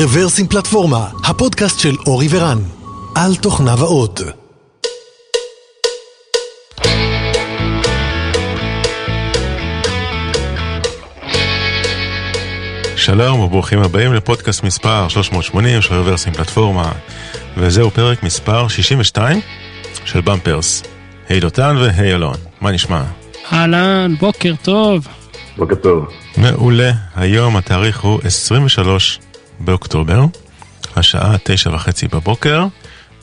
רוורסים פלטפורמה, הפודקאסט של אורי ורן, על תוכניו ועוד. שלום וברוכים הבאים לפודקאסט מספר 380 של רוורסים פלטפורמה וזהו פרק מספר 62 של במפרס. היי דותן והי אלון, מה נשמע? אהלן, בוקר טוב. בוקר טוב. מעולה, היום התאריך הוא 23 באוקטובר, השעה תשע וחצי בבוקר,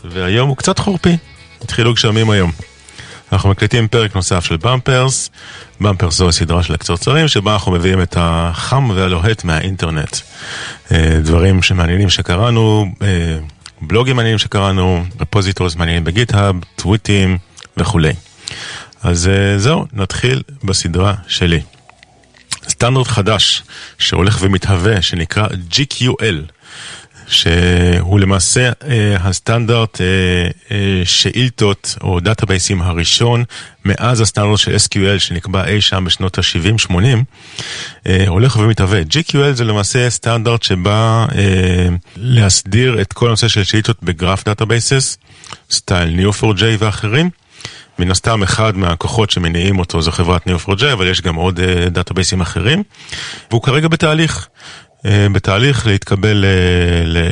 והיום הוא קצת חורפי, התחילו גשמים היום. אנחנו מקליטים פרק נוסף של Bumpers, Bumpers זו הסדרה של הקצרצרים, שבה אנחנו מביאים את החם והלוהט מהאינטרנט. אה, דברים שמעניינים שקראנו, אה, בלוגים מעניינים שקראנו, repositories מעניינים ב GitHub, טוויטים וכולי. אז אה, זהו, נתחיל בסדרה שלי. סטנדרט חדש שהולך ומתהווה, שנקרא GQL, שהוא למעשה אה, הסטנדרט אה, אה, שאילתות או דאטאבייסים הראשון מאז הסטנדרט של SQL שנקבע אי שם בשנות ה-70-80, אה, הולך ומתהווה. GQL זה למעשה סטנדרט שבא אה, להסדיר את כל הנושא של שאילתות ב graph databases, style Neo4j ואחרים. מן הסתם אחד מהכוחות שמניעים אותו זו חברת Neo4j, אבל יש גם עוד אה, דאטאבייסים אחרים, והוא כרגע בתהליך, אה, בתהליך להתקבל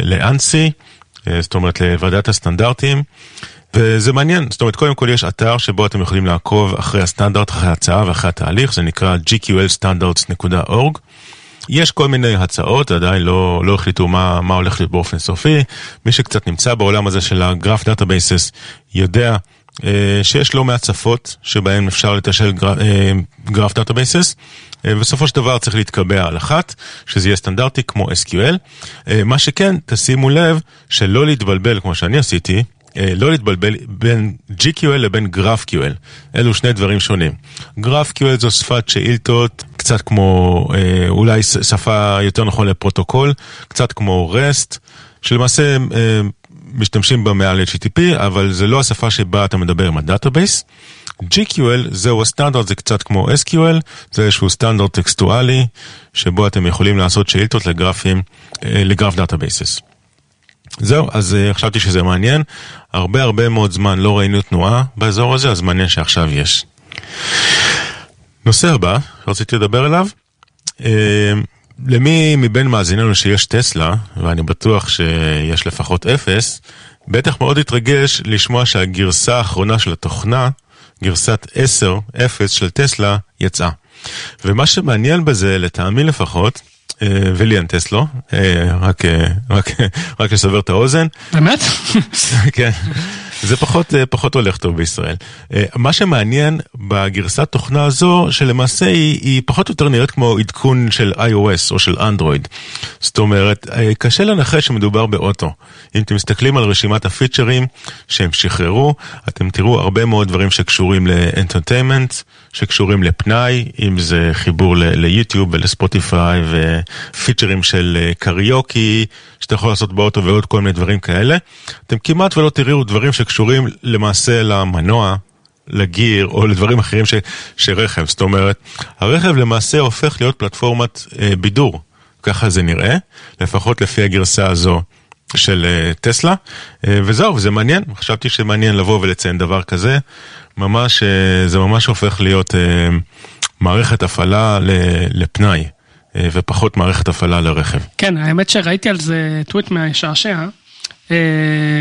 לאנסי, uh, זאת אומרת לוועדת הסטנדרטים, וזה מעניין, זאת אומרת קודם כל יש אתר שבו אתם יכולים לעקוב אחרי הסטנדרט, אחרי ההצעה ואחרי התהליך, זה נקרא gqlstandards.org. יש כל מיני הצעות, עדיין לא, לא החליטו מה, מה הולך להיות באופן סופי. מי שקצת נמצא בעולם הזה של ה graph databases יודע אה, שיש לא מעט שפות שבהן אפשר לתשאל graph databases. בסופו של דבר צריך להתקבע על אחת, שזה יהיה סטנדרטי כמו SQL. אה, מה שכן, תשימו לב שלא להתבלבל כמו שאני עשיתי, אה, לא להתבלבל בין GQL לבין GraphQL. אלו שני דברים שונים. GraphQL זו שפת שאילתות, קצת כמו, אולי שפה יותר נכון לפרוטוקול, קצת כמו REST, שלמעשה משתמשים בה מעל HTTP, אבל זה לא השפה שבה אתה מדבר עם ה database. GQL זהו הסטנדרט, זה קצת כמו SQL, זה איזשהו סטנדרט טקסטואלי, שבו אתם יכולים לעשות שאילתות לגרפים, אה, ל graph databases. זהו, אז אה, חשבתי שזה מעניין. הרבה הרבה מאוד זמן לא ראינו תנועה באזור הזה, אז מעניין שעכשיו יש. נושא הבא שרציתי לדבר עליו, uh, למי מבין מאזיננו שיש טסלה, ואני בטוח שיש לפחות אפס, בטח מאוד יתרגש לשמוע שהגרסה האחרונה של התוכנה, גרסת 10, 0 של טסלה, יצאה. ומה שמעניין בזה, לטעמי לפחות, אה, ולי אין טסלו, אה, רק, אה, רק, רק לסבר את האוזן. באמת? כן. זה פחות, אה, פחות הולך טוב בישראל. אה, מה שמעניין בגרסת תוכנה הזו, שלמעשה היא, היא פחות או יותר נראית כמו עדכון של iOS או של אנדרואיד. זאת אומרת, אה, קשה לנחש שמדובר באוטו. אם אתם מסתכלים על רשימת הפיצ'רים שהם שחררו, אתם תראו הרבה מאוד דברים שקשורים לאנטרטיימנט, שקשורים לפנאי, אם זה חיבור ליוטיוב ולספוטיפיי ופיצ'רים של קריוקי, שאתה יכול לעשות באוטו ועוד כל מיני דברים כאלה. אתם כמעט ולא תראו דברים שקשורים למעשה למנוע, לגיר או לדברים אחרים ש, שרכב. זאת אומרת, הרכב למעשה הופך להיות פלטפורמת אה, בידור, ככה זה נראה, לפחות לפי הגרסה הזו. של uh, טסלה, uh, וזהו, זה מעניין, חשבתי שמעניין לבוא ולציין דבר כזה, ממש, uh, זה ממש הופך להיות מערכת הפעלה לפנאי, ופחות מערכת הפעלה לרכב. כן, האמת שראיתי על זה טוויט מהשעשע, uh,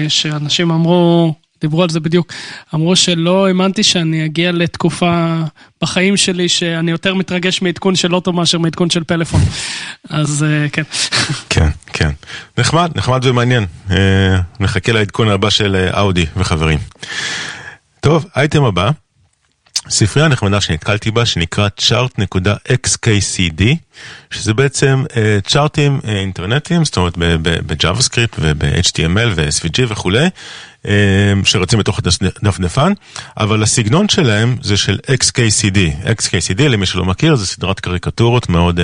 שאנשים אמרו, דיברו על זה בדיוק. אמרו שלא האמנתי שאני אגיע לתקופה בחיים שלי שאני יותר מתרגש מעדכון של אוטו מאשר מעדכון של פלאפון. אז אה, כן. כן, כן. נחמד, נחמד ומעניין. אה, נחכה לעדכון הבא של אה, אאודי וחברים. טוב, אייטם הבא. ספרייה נחמדה שנתקלתי בה שנקרא chart.xkcd שזה בעצם uh, צ'ארטים uh, אינטרנטיים, זאת אומרת ב-JavaScript וב-HTML ו-SVG וכולי, uh, שרצים בתוך הדפדפן, אבל הסגנון שלהם זה של XKCD. XKCD, למי שלא מכיר, זה סדרת קריקטורות מאוד... Uh,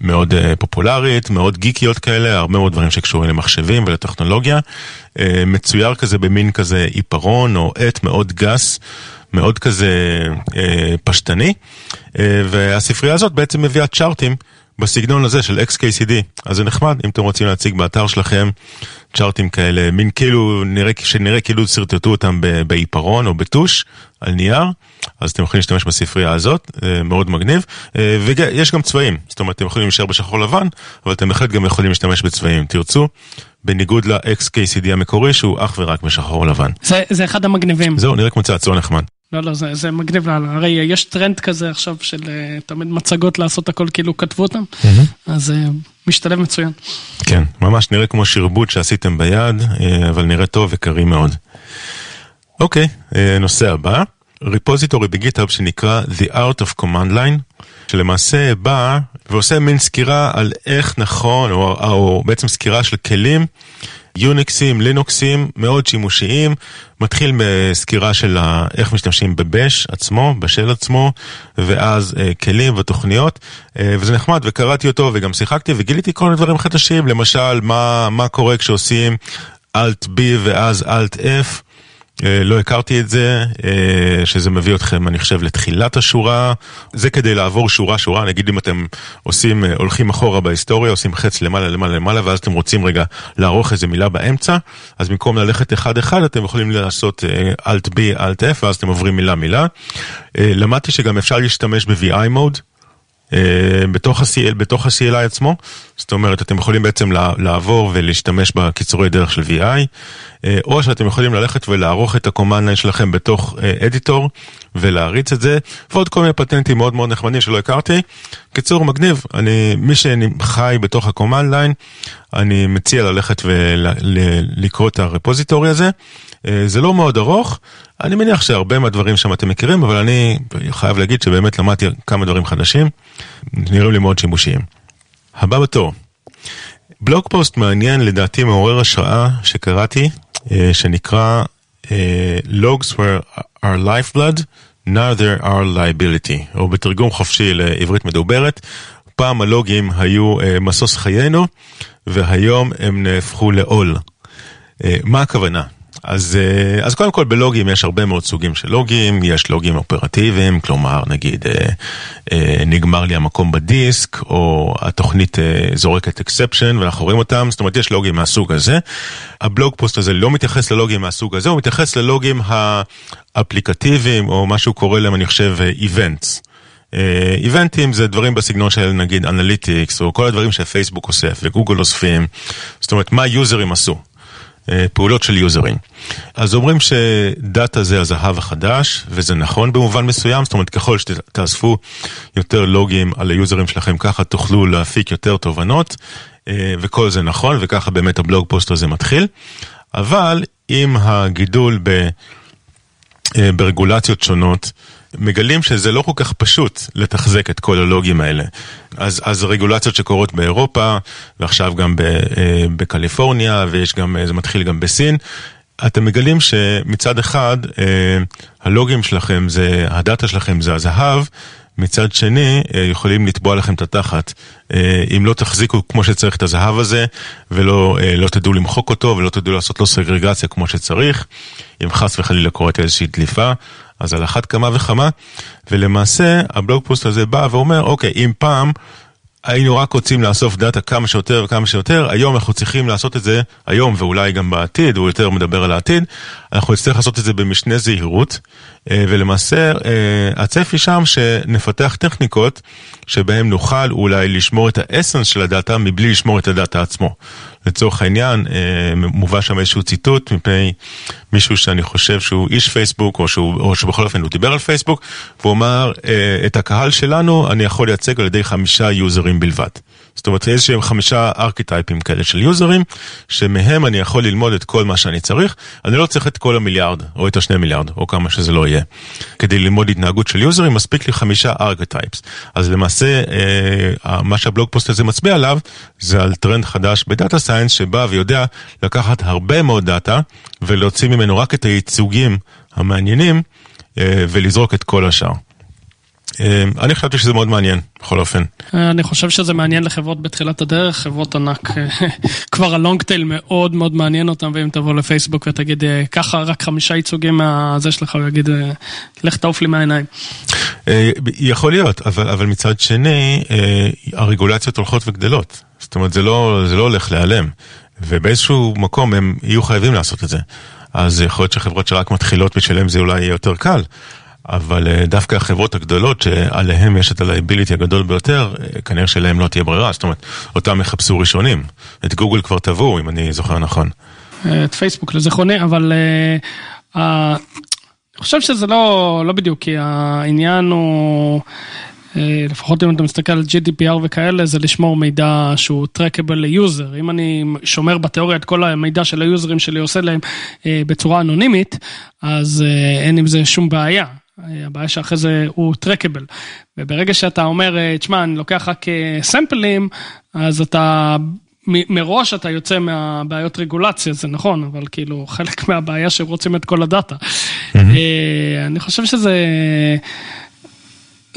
מאוד uh, פופולרית, מאוד גיקיות כאלה, הרבה מאוד דברים שקשורים למחשבים ולטכנולוגיה. Uh, מצויר כזה במין כזה עיפרון או עט מאוד גס. מאוד כזה אה, פשטני, אה, והספרייה הזאת בעצם מביאה צ'ארטים בסגנון הזה של XKCD. אז זה נחמד אם אתם רוצים להציג באתר שלכם צ'ארטים כאלה, מין כאילו, נראה, שנראה כאילו שרטטו אותם בעיפרון או בטוש על נייר, אז אתם יכולים להשתמש בספרייה הזאת, מאוד מגניב. ויש גם צבעים, זאת אומרת אתם יכולים להישאר בשחור לבן, אבל אתם בהחלט גם יכולים להשתמש בצבעים, תרצו. בניגוד ל-XKCD המקורי שהוא אך ורק בשחור לבן. זה, זה אחד המגניבים. זהו, נראה כמו צעצוע נחמד. לא, לא, זה, זה מגניב לאללה. הרי יש טרנד כזה עכשיו של אה, תמיד מצגות לעשות הכל כאילו כתבו אותם, mm-hmm. אז אה, משתלב מצוין. כן, ממש נראה כמו שרבוט שעשיתם ביד, אה, אבל נראה טוב וקריא מאוד. אוקיי, נושא הבא, repository ב GitHub שנקרא The Art of Command Line, שלמעשה בא ועושה מין סקירה על איך נכון, או, או בעצם סקירה של כלים. יוניקסים, לינוקסים, מאוד שימושיים, מתחיל בסקירה של איך משתמשים בבש עצמו, בשל עצמו, ואז אה, כלים ותוכניות, אה, וזה נחמד, וקראתי אותו וגם שיחקתי וגיליתי כל מיני דברים חדשים, למשל מה, מה קורה כשעושים Alt B ואז Alt F. אה, לא הכרתי את זה, אה, שזה מביא אתכם, אני חושב, לתחילת השורה. זה כדי לעבור שורה-שורה, נגיד אם אתם עושים, אה, הולכים אחורה בהיסטוריה, עושים חץ למעלה, למעלה, למעלה, ואז אתם רוצים רגע לערוך איזה מילה באמצע, אז במקום ללכת אחד-אחד, אתם יכולים לעשות Alt B, Alt F, ואז אתם עוברים מילה-מילה. למדתי שגם אפשר להשתמש ב-VI מוד. בתוך ה-CL, בתוך ה-CLI עצמו, זאת אומרת אתם יכולים בעצם לעבור ולהשתמש בקיצורי דרך של VI, אה, או שאתם יכולים ללכת ולערוך את line שלכם בתוך אדיטור אה, ולהריץ את זה, ועוד כל מיני פטנטים מאוד מאוד נחמדים שלא הכרתי. קיצור מגניב, אני, מי שחי בתוך ה-command line, אני מציע ללכת ולקרוא את הרפוזיטורי הזה. אה, זה לא מאוד ארוך, אני מניח שהרבה מהדברים שם אתם מכירים, אבל אני חייב להגיד שבאמת למדתי כמה דברים חדשים, נראים לי מאוד שימושיים. הבא בתור, בלוג פוסט מעניין לדעתי מעורר השראה שקראתי אה, שנקרא אה, Logs were our lifeblood, now they are liability, או בתרגום חופשי לעברית מדוברת, פעם הלוגים היו אה, משוש חיינו, והיום הם נהפכו לעול. מה הכוונה? אז, אה, אז קודם כל בלוגים יש הרבה מאוד סוגים של לוגים, יש לוגים אופרטיביים, כלומר נגיד אה, אה, נגמר לי המקום בדיסק, או התוכנית זורקת exception ואנחנו רואים אותם, זאת אומרת יש לוגים מהסוג הזה. ה blog post הזה לא מתייחס ללוגים מהסוג הזה, הוא מתייחס ללוגים האפליקטיביים, או מה שהוא קורא להם אני חושב events. איבנטים זה דברים בסגנון של נגיד analytics, או כל הדברים שפייסבוק אוסף וגוגל אוספים, זאת אומרת מה יוזרים עשו. אה, פעולות של יוזרים. אז אומרים ש data זה הזהב החדש, וזה נכון במובן מסוים, זאת אומרת ככל שתאספו יותר לוגים על היוזרים שלכם, ככה תוכלו להפיק יותר תובנות, אה, וכל זה נכון, וככה באמת הבלוג פוסט הזה מתחיל. אבל עם הגידול ב, אה, ברגולציות שונות, מגלים שזה לא כל כך פשוט לתחזק את כל הלוגים האלה. אז, אז רגולציות שקורות באירופה, ועכשיו גם ב, אה, בקליפורניה, ויש גם, אה, זה מתחיל גם בסין, אתם מגלים שמצד אחד אה, הלוגים שלכם, זה, הדאטה שלכם זה הזהב, מצד שני, יכולים לתבוע לכם את התחת. אם לא תחזיקו כמו שצריך את הזהב הזה, ולא לא תדעו למחוק אותו, ולא תדעו לעשות לו סגרגציה כמו שצריך, אם חס וחלילה קורית איזושהי דליפה, אז על אחת כמה וכמה, ולמעשה הבלוג פוסט הזה בא ואומר, אוקיי, אם פעם היינו רק רוצים לאסוף דאטה כמה שיותר וכמה שיותר, היום אנחנו צריכים לעשות את זה, היום ואולי גם בעתיד, הוא יותר מדבר על העתיד, אנחנו נצטרך לעשות את זה במשנה זהירות, אה, ולמעשה אה, הצפי שם שנפתח טכניקות שבהם נוכל אולי לשמור את האסנס של הדאטה מבלי לשמור את הדאטה עצמו. לצורך העניין, אה, מובא שם איזשהו ציטוט מפני מישהו שאני חושב שהוא איש פייסבוק, או, שהוא, או שבכל אופן הוא דיבר על פייסבוק, והוא אמר, את הקהל שלנו אני יכול לייצג על ידי חמישה יוזרים בלבד. זאת אומרת, איזה שהם חמישה ארכיטייפים כאלה של יוזרים, שמהם אני יכול ללמוד את כל מה שאני צריך. אני לא צריך את כל המיליארד, או את השני מיליארד, או כמה שזה לא יהיה. כדי ללמוד התנהגות של יוזרים, מספיק לי חמישה archetypes. אז למעשה, אה, מה שה blog post הזה מצביע עליו, זה על טרנד חדש ב data science, שבא ויודע לקחת הרבה מאוד data, ולהוציא ממנו רק את הייצוגים המעניינים, אה, ולזרוק את כל השאר. אה, אני חשבתי שזה מאוד מעניין, בכל אופן. אני חושב שזה מעניין לחברות בתחילת הדרך, חברות ענק, כבר הלונג טייל מאוד מאוד מעניין אותם, ואם תבוא לפייסבוק ותגיד ככה רק חמישה ייצוגים מהזה שלך, הוא יגיד לך תעוף לי מהעיניים. יכול להיות, אבל, אבל מצד שני, הרגולציות הולכות וגדלות. זאת אומרת, זה לא, זה לא הולך להיעלם, ובאיזשהו מקום הם יהיו חייבים לעשות את זה. אז יכול להיות שחברות שרק מתחילות בשלם זה אולי יהיה יותר קל. אבל אה, דווקא החברות הגדולות שעליהן יש את ה liability הגדול ביותר, אה, כנראה שלהם לא תהיה ברירה, זאת אומרת, אותם יחפשו ראשונים. את גוגל כבר תבעו, אם אני זוכר נכון. את פייסבוק לזיכרוני, אבל אני חושב שזה לא, לא בדיוק, כי העניין הוא... לפחות אם אתה מסתכל על GDPR וכאלה, זה לשמור מידע שהוא trackable ל user. אם אני שומר בתיאוריה את כל המידע של היוזרים שלי, עושה להם בצורה אנונימית, אז אין עם זה שום בעיה. הבעיה שאחרי זה הוא טרקבל. וברגע שאתה אומר, תשמע, אני לוקח רק סמפלים, אז אתה, מראש אתה יוצא מהבעיות רגולציה, זה נכון, אבל כאילו חלק מהבעיה שהם רוצים את כל הדאטה. Mm-hmm. אני חושב שזה...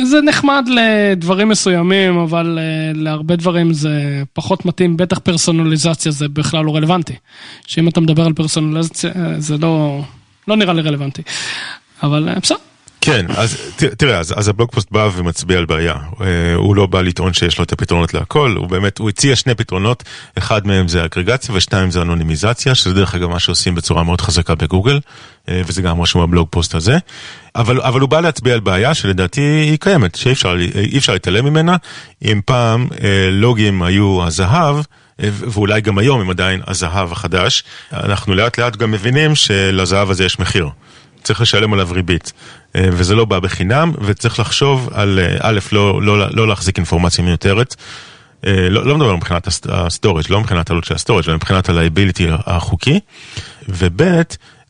זה נחמד לדברים מסוימים, אבל להרבה דברים זה פחות מתאים, בטח פרסונליזציה זה בכלל לא רלוונטי. שאם אתה מדבר על פרסונליזציה, זה לא, לא נראה לי רלוונטי. אבל בסדר. כן, אז תראה, אז, אז הבלוג פוסט בא ומצביע על בעיה. אה, הוא לא בא לטעון שיש לו את הפתרונות להכל, הוא באמת, הוא הציע שני פתרונות, אחד מהם זה אגרגציה ושתיים זה אנונימיזציה, שזה דרך אגב מה שעושים בצורה מאוד חזקה בגוגל, אה, וזה גם רשום בבלוג פוסט הזה. אבל, אבל הוא בא להצביע על בעיה שלדעתי היא קיימת, שאי אפשר, אפשר להתעלם ממנה. אם פעם אה, לוגים היו הזהב, ואולי גם היום הם עדיין הזהב החדש, אנחנו לאט לאט גם מבינים שלזהב הזה יש מחיר. צריך לשלם עליו ריבית. אה, וזה לא בא בחינם, וצריך לחשוב על, אה, א', לא, לא, לא להחזיק אינפורמציה מיותרת. אה, לא, לא מדבר מבחינת ה storage, לא מבחינת העלות של ה storage, אלא מבחינת ה liability החוקי. וב',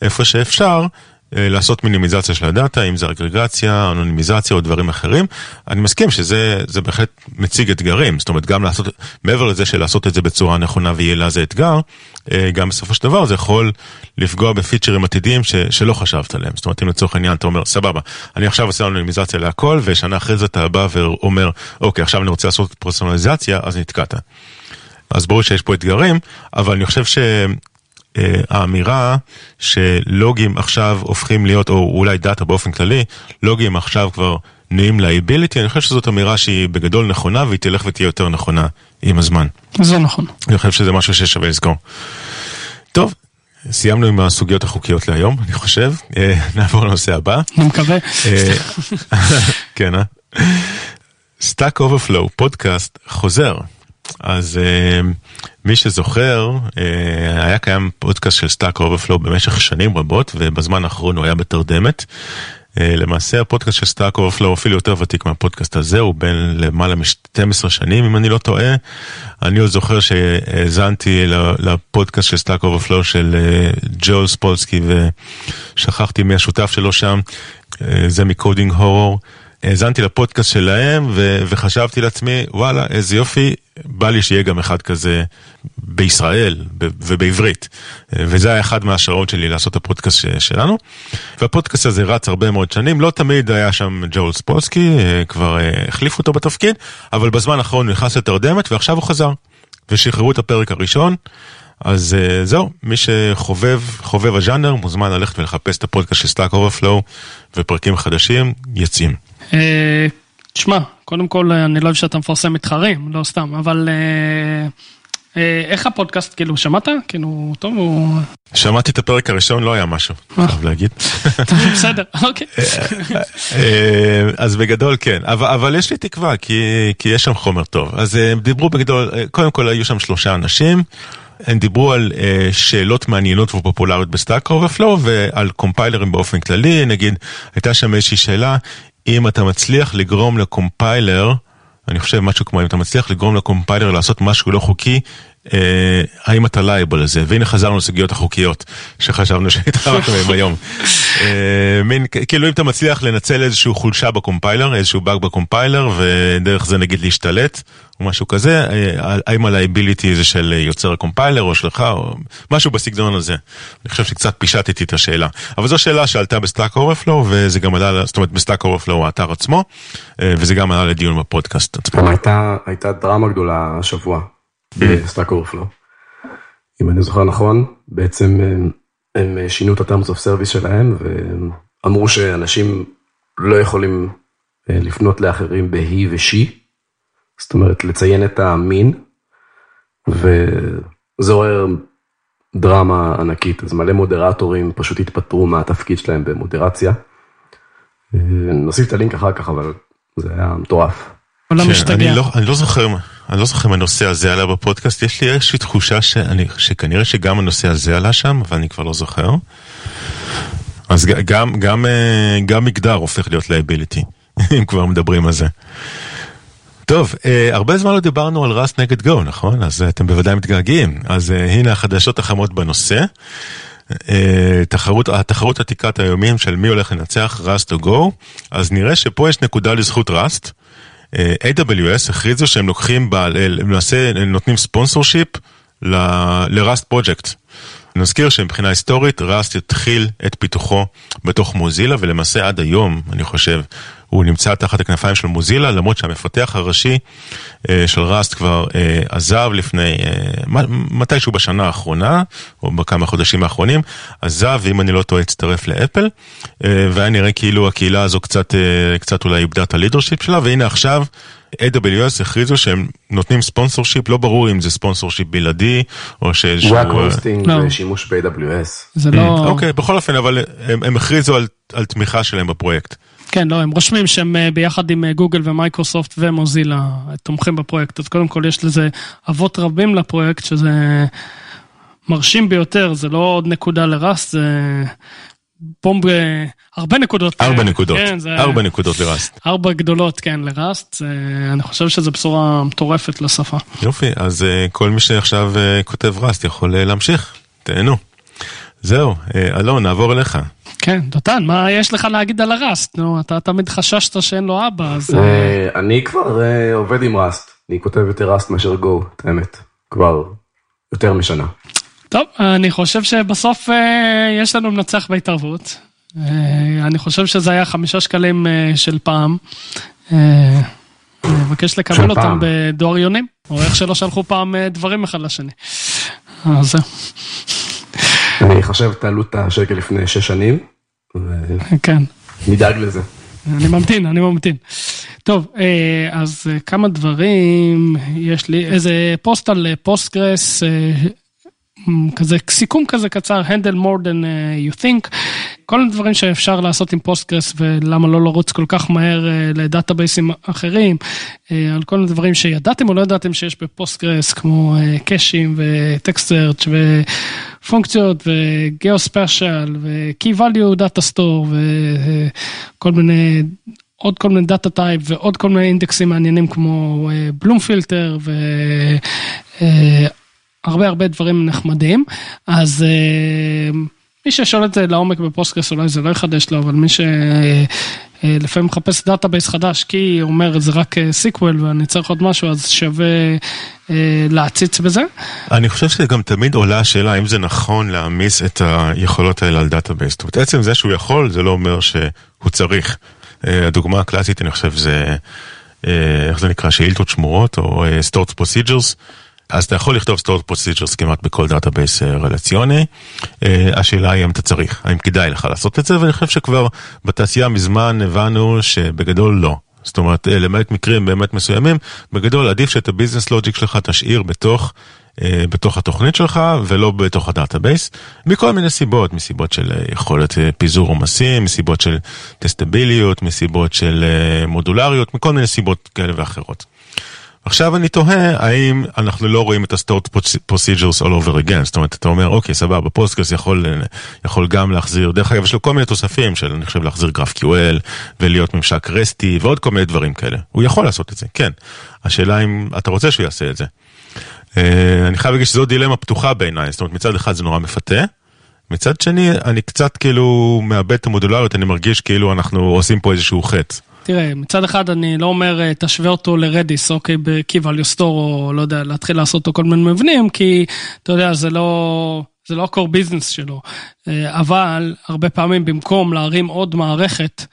איפה שאפשר, לעשות מינימיזציה של ה data, אם זה אגרגציה, אנונימיזציה או דברים אחרים. אני מסכים שזה בהחלט מציג אתגרים, זאת אומרת גם לעשות, מעבר לזה שלעשות את זה בצורה נכונה ויעילה זה אתגר, אה, גם בסופו של דבר זה יכול לפגוע בפיצ'רים עתידיים ש, שלא חשבת עליהם. זאת אומרת אם לצורך העניין אתה אומר סבבה, אני עכשיו עושה אנונימיזציה להכל ושנה אחרי זה אתה בא ואומר אוקיי עכשיו אני רוצה לעשות פרסונליזציה אז נתקעת. אז ברור שיש פה אתגרים, אבל אני חושב ש... אה, האמירה שלוגים עכשיו הופכים להיות, או אולי דאטה באופן כללי, לוגים עכשיו כבר נהיים ל liability, אני חושב שזאת אמירה שהיא בגדול נכונה והיא תלך ותהיה יותר נכונה עם הזמן. זה נכון. אני חושב שזה משהו ששווה לזכור. טוב, סיימנו עם הסוגיות החוקיות להיום, אני חושב. אה, נעבור לנושא הבא. אני מקווה. אה, כן, אה? Stack Overflow, פודקאסט חוזר. אז uh, מי שזוכר, uh, היה קיים פודקאסט של Stack Overflow במשך שנים רבות, ובזמן האחרון הוא היה בתרדמת. Uh, למעשה הפודקאסט של Stack Overflow אפילו יותר ותיק מהפודקאסט הזה, הוא בן למעלה מ-12 שנים אם אני לא טועה. אני עוד זוכר שהאזנתי לפודקאסט של Stack Overflow של uh, ג'ו ספולסקי ושכחתי מי השותף שלו שם, זה מ Coding Horror. האזנתי לפודקאסט שלהם ו- וחשבתי לעצמי, וואלה, איזה יופי, בא לי שיהיה גם אחד כזה בישראל ובעברית. וזה היה אחד מההשראות שלי לעשות את הפודקאסט שלנו. והפודקאסט הזה רץ הרבה מאוד שנים, לא תמיד היה שם ג'ואל ספולסקי, אה, כבר אה, החליפו אותו בתפקיד, אבל בזמן האחרון הוא נכנס לתרדמת ועכשיו הוא חזר. ושחררו את הפרק הראשון. אז uh, זהו, מי שחובב, חובב הז'אנר, מוזמן ללכת ולחפש את הפודקאסט של Stack Overflow ופרקים חדשים יוצאים. אה, תשמע, קודם כל אני לא אוהב שאתה מפרסם מתחרים, לא סתם, אבל אה, אה, איך הפודקאסט, כאילו, שמעת? כאילו, טוב, הוא... שמעתי את הפרק הראשון, לא היה משהו, חייב להגיד. בסדר, אוקיי. אז בגדול כן, אבל יש לי תקווה, כי יש שם חומר טוב. אז דיברו בגדול, קודם כל היו שם שלושה אנשים. הם דיברו על uh, שאלות מעניינות ופופולריות ב Stack Overflow ועל קומפיילרים באופן כללי, נגיד הייתה שם איזושהי שאלה אם אתה מצליח לגרום לקומפיילר, אני חושב משהו כמו אם אתה מצליח לגרום לקומפיילר לעשות משהו לא חוקי, האם אתה liable לזה, והנה חזרנו לסוגיות החוקיות שחשבנו שהתחלנו מהן היום. אה, מין, כאילו אם אתה מצליח לנצל איזושהי חולשה בקומפיילר, איזשהו באג בקומפיילר, ודרך זה נגיד להשתלט, או משהו כזה, אה, האם ה liability זה של יוצר הקומפיילר או שלך, או משהו בסגנון הזה. אני חושב שקצת פישטתי את השאלה. אבל זו שאלה שעלתה ב Stack Overflow, וזה גם עלה, זאת אומרת ב Stack Overflow האתר עצמו, וזה גם עלה לדיון בפודקאסט עצמו. הייתה, הייתה דרמה גדולה השבוע. ב Stack Overflow. אם אני זוכר נכון, בעצם הם, הם שינו את ה-terms of service שלהם ואמרו שאנשים לא יכולים אה, לפנות לאחרים ב-he ו-she, זאת אומרת לציין את המין, וזה עורר דרמה ענקית, אז מלא מודרטורים פשוט התפטרו מהתפקיד שלהם במודרציה. אה, נוסיף את הלינק אחר כך, אבל זה היה מטורף. עולם משתגע. אני לא, אני לא זוכר, אני לא זוכר אם הנושא הזה עלה בפודקאסט, יש לי איזושהי תחושה שאני, שכנראה שגם הנושא הזה עלה שם, אבל אני כבר לא זוכר. אז גם, גם, אה, גם מגדר הופך להיות liability, אם כבר מדברים על זה. טוב, אה, הרבה זמן לא דיברנו על Rust נגד Go, נכון? אז אתם בוודאי מתגעגעים. אז אה, הנה החדשות החמות בנושא. תחרות, התחרות עתיקת היומים של מי הולך לנצח, ראסט או גו. אז נראה שפה יש נקודה לזכות ראסט. AWS הכריזו שהם לוקחים, למעשה נותנים ספונסור שיפ ל-Rust פרויקט. נזכיר שמבחינה היסטורית ראסט התחיל את פיתוחו בתוך מוזילה ולמעשה עד היום, אני חושב, הוא נמצא תחת הכנפיים של מוזילה, למרות שהמפתח הראשי אה, של ראסט כבר אה, עזב לפני, אה, מתישהו בשנה האחרונה, או בכמה חודשים האחרונים, עזב, ואם אני לא טועה, הצטרף לאפל, והיה נראה כאילו הקהילה הזו קצת, קצת אולי איבדה את ה leadership שלה, והנה עכשיו AWS הכריזו שהם נותנים sponsorship, לא ברור אם זה sponsorship בלעדי, או שאיזשהו... רק hosting ושימוש ב-AWS. זה לא... אוקיי, בכל אופן, אבל הם, הם הכריזו על, על תמיכה שלהם בפרויקט. כן, לא, הם רושמים שהם אה, ביחד עם אה, גוגל ומייקרוסופט ומוזילה אה, תומכים בפרויקט, אז קודם כל יש לזה אבות רבים לפרויקט, שזה מרשים ביותר, זה לא עוד נקודה לראסט, זה בומב, הרבה נקודות. ארבע נקודות, כן, זה... ארבע נקודות לראסט. ארבע גדולות, כן, לראסט, אני חושב שזו בשורה מטורפת לשפה. יופי, אז כל מי שעכשיו כותב ראסט יכול להמשיך, תהנו. זהו, אלון, נעבור אליך. כן, דותן, מה יש לך להגיד על הראסט? נו, אתה תמיד חששת שאין לו אבא, אז... אה, אני כבר אה, עובד עם ראסט, אני כותב יותר ראסט מאשר גו, את האמת, כבר יותר משנה. טוב, אני חושב שבסוף אה, יש לנו מנצח בהתערבות. אני חושב שזה היה חמישה שקלים של פעם. אני מבקש לקבל אותם בדואר יונים, או איך שלא שלחו פעם דברים אחד לשני. אז זהו. אני חושב תעלו את השקל לפני שש שנים, כן. נדאג לזה. אני ממתין, אני ממתין. טוב, אה, אז אה, כמה דברים, יש לי איזה פוסט על Postgres, אה, כזה סיכום כזה קצר, handle more than you think, כל הדברים שאפשר לעשות עם Postgres ולמה לא לרוץ כל כך מהר ל database ים אחרים, על כל הדברים שידעתם או לא ידעתם שיש ב Postgres כמו cache ים ו text search פונקציות ו geospatial ו-key value data store וכל מיני, עוד כל מיני data type ועוד כל מיני אינדקסים מעניינים כמו bloom filter והרבה הרבה דברים נחמדים. אז מי ששואל את זה לעומק ב Postgres אולי זה לא יחדש לו, אבל מי ש... אה, לפעמים מחפש database חדש, כי אומר זה רק SQL אה, ואני צריך עוד משהו, אז שווה אה, להציץ בזה. אני חושב שגם תמיד עולה השאלה האם זה נכון להעמיס את היכולות האלה על database. זאת אומרת, עצם זה שהוא יכול, זה לא אומר שהוא צריך. הדוגמה הקלאסית, אני חושב, זה, איך זה נקרא, שאילתות שמורות, או stored procedures. אז אתה יכול לכתוב stored procedures כמעט בכל database אה, רלציוני. אה, השאלה היא אם אתה צריך, האם כדאי לך לעשות את זה, ואני חושב שכבר בתעשייה מזמן הבנו שבגדול לא. זאת אומרת, אה, למעט מקרים באמת מסוימים, בגדול עדיף שאת ה business logic שלך תשאיר בתוך, בתוך התוכנית שלך ולא בתוך ה database, מכל מיני סיבות, מסיבות של יכולת פיזור עומסים, מסיבות של testability ות, מסיבות של מודולריות, מכל מיני סיבות כאלה ואחרות. עכשיו אני תוהה האם אנחנו לא רואים את ה-stored procedures all over again, זאת אומרת אתה אומר אוקיי סבבה Postgres יכול, יכול גם להחזיר, דרך אגב יש לו כל מיני תוספים של אני חושב להחזיר GraphQL ולהיות ממשק רסטי ועוד כל מיני דברים כאלה, הוא יכול לעשות את זה, כן, השאלה אם אתה רוצה שהוא יעשה את זה. אה, אני חייב להגיד שזו דילמה פתוחה בעיניי, זאת אומרת מצד אחד זה נורא מפתה, מצד שני אני קצת כאילו מאבד את המודולריות, אני מרגיש כאילו אנחנו עושים פה איזשהו חטא. תראה, מצד אחד אני לא אומר אה, תשווה אותו לרדיס, אוקיי, ב-key store, או לא יודע, להתחיל לעשות אותו כל מיני מבנים, כי אתה יודע, זה לא... זה לא ה-core business שלו, אה, אבל הרבה פעמים במקום להרים עוד מערכת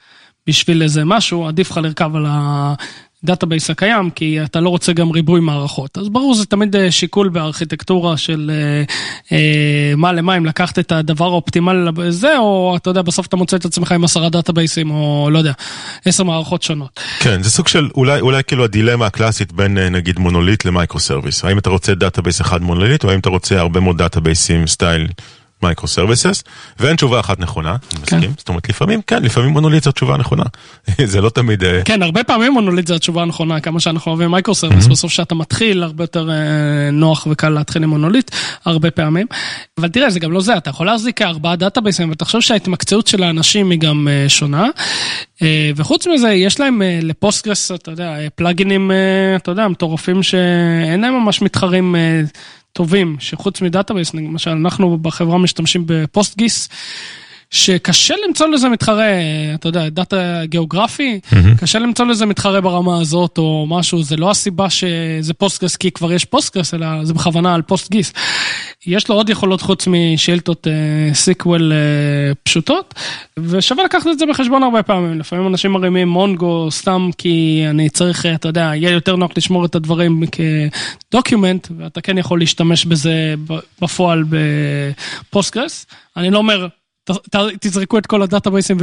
בשביל איזה משהו, עדיף לך לרכב על ה database הקיים, כי אתה לא רוצה גם ריבוי מערכות. אז ברור, זה תמיד אה, שיקול בארכיטקטורה של אה, אה, מה למה, אם לקחת את הדבר האופטימלי לזה, או אתה יודע, בסוף אתה מוצא את עצמך עם עשרה דאטאבייסים, או לא יודע, עשר מערכות שונות. כן, זה סוג של אולי, אולי כאילו הדילמה הקלאסית בין נגיד monolith ל micro service. האם אתה רוצה database אחד מונוליט, או האם אתה רוצה הרבה מאוד דאטאבייסים style micro services, ואין תשובה אחת נכונה, אני כן. מסכים, זאת אומרת לפעמים, כן, לפעמים מונוליט זו תשובה נכונה, זה לא תמיד... אה, כן, הרבה פעמים מונוליט זה התשובה הנכונה, כמה שאנחנו אוהבים micro service, בסוף שאתה מתחיל, הרבה יותר אה, נוח וקל להתחיל עם מונוליט, הרבה פעמים. אבל תראה, זה גם לא זה, אתה יכול להחזיק ארבעה דאטאבייסים, ותחשוב שההתמקצעות של האנשים היא גם אה, שונה. אה, וחוץ מזה, יש להם אה, ל Postgres, אתה יודע, אה, פלאגינים, אה, אתה יודע, מטורפים שאין להם ממש מתחרים. טובים, שחוץ מ database, למשל אנחנו בחברה משתמשים ב PostGIS, שקשה למצוא לזה מתחרה, אתה יודע, data גיאוגרפי, mm-hmm. קשה למצוא לזה מתחרה ברמה הזאת או משהו, זה לא הסיבה שזה Postgres כי כבר יש Postgres, אלא זה בכוונה על PostGIS. יש לו עוד יכולות חוץ משאילתות אה, SQL אה, פשוטות, ושווה לקחת את זה בחשבון הרבה פעמים. לפעמים אנשים מרימים Mongo סתם כי אני צריך, אה, אתה יודע, יהיה יותר נוח לשמור את הדברים כ document, ואתה כן יכול להשתמש בזה בפועל ב Postgres. אני לא אומר, תזרקו את כל הדאטאבייסים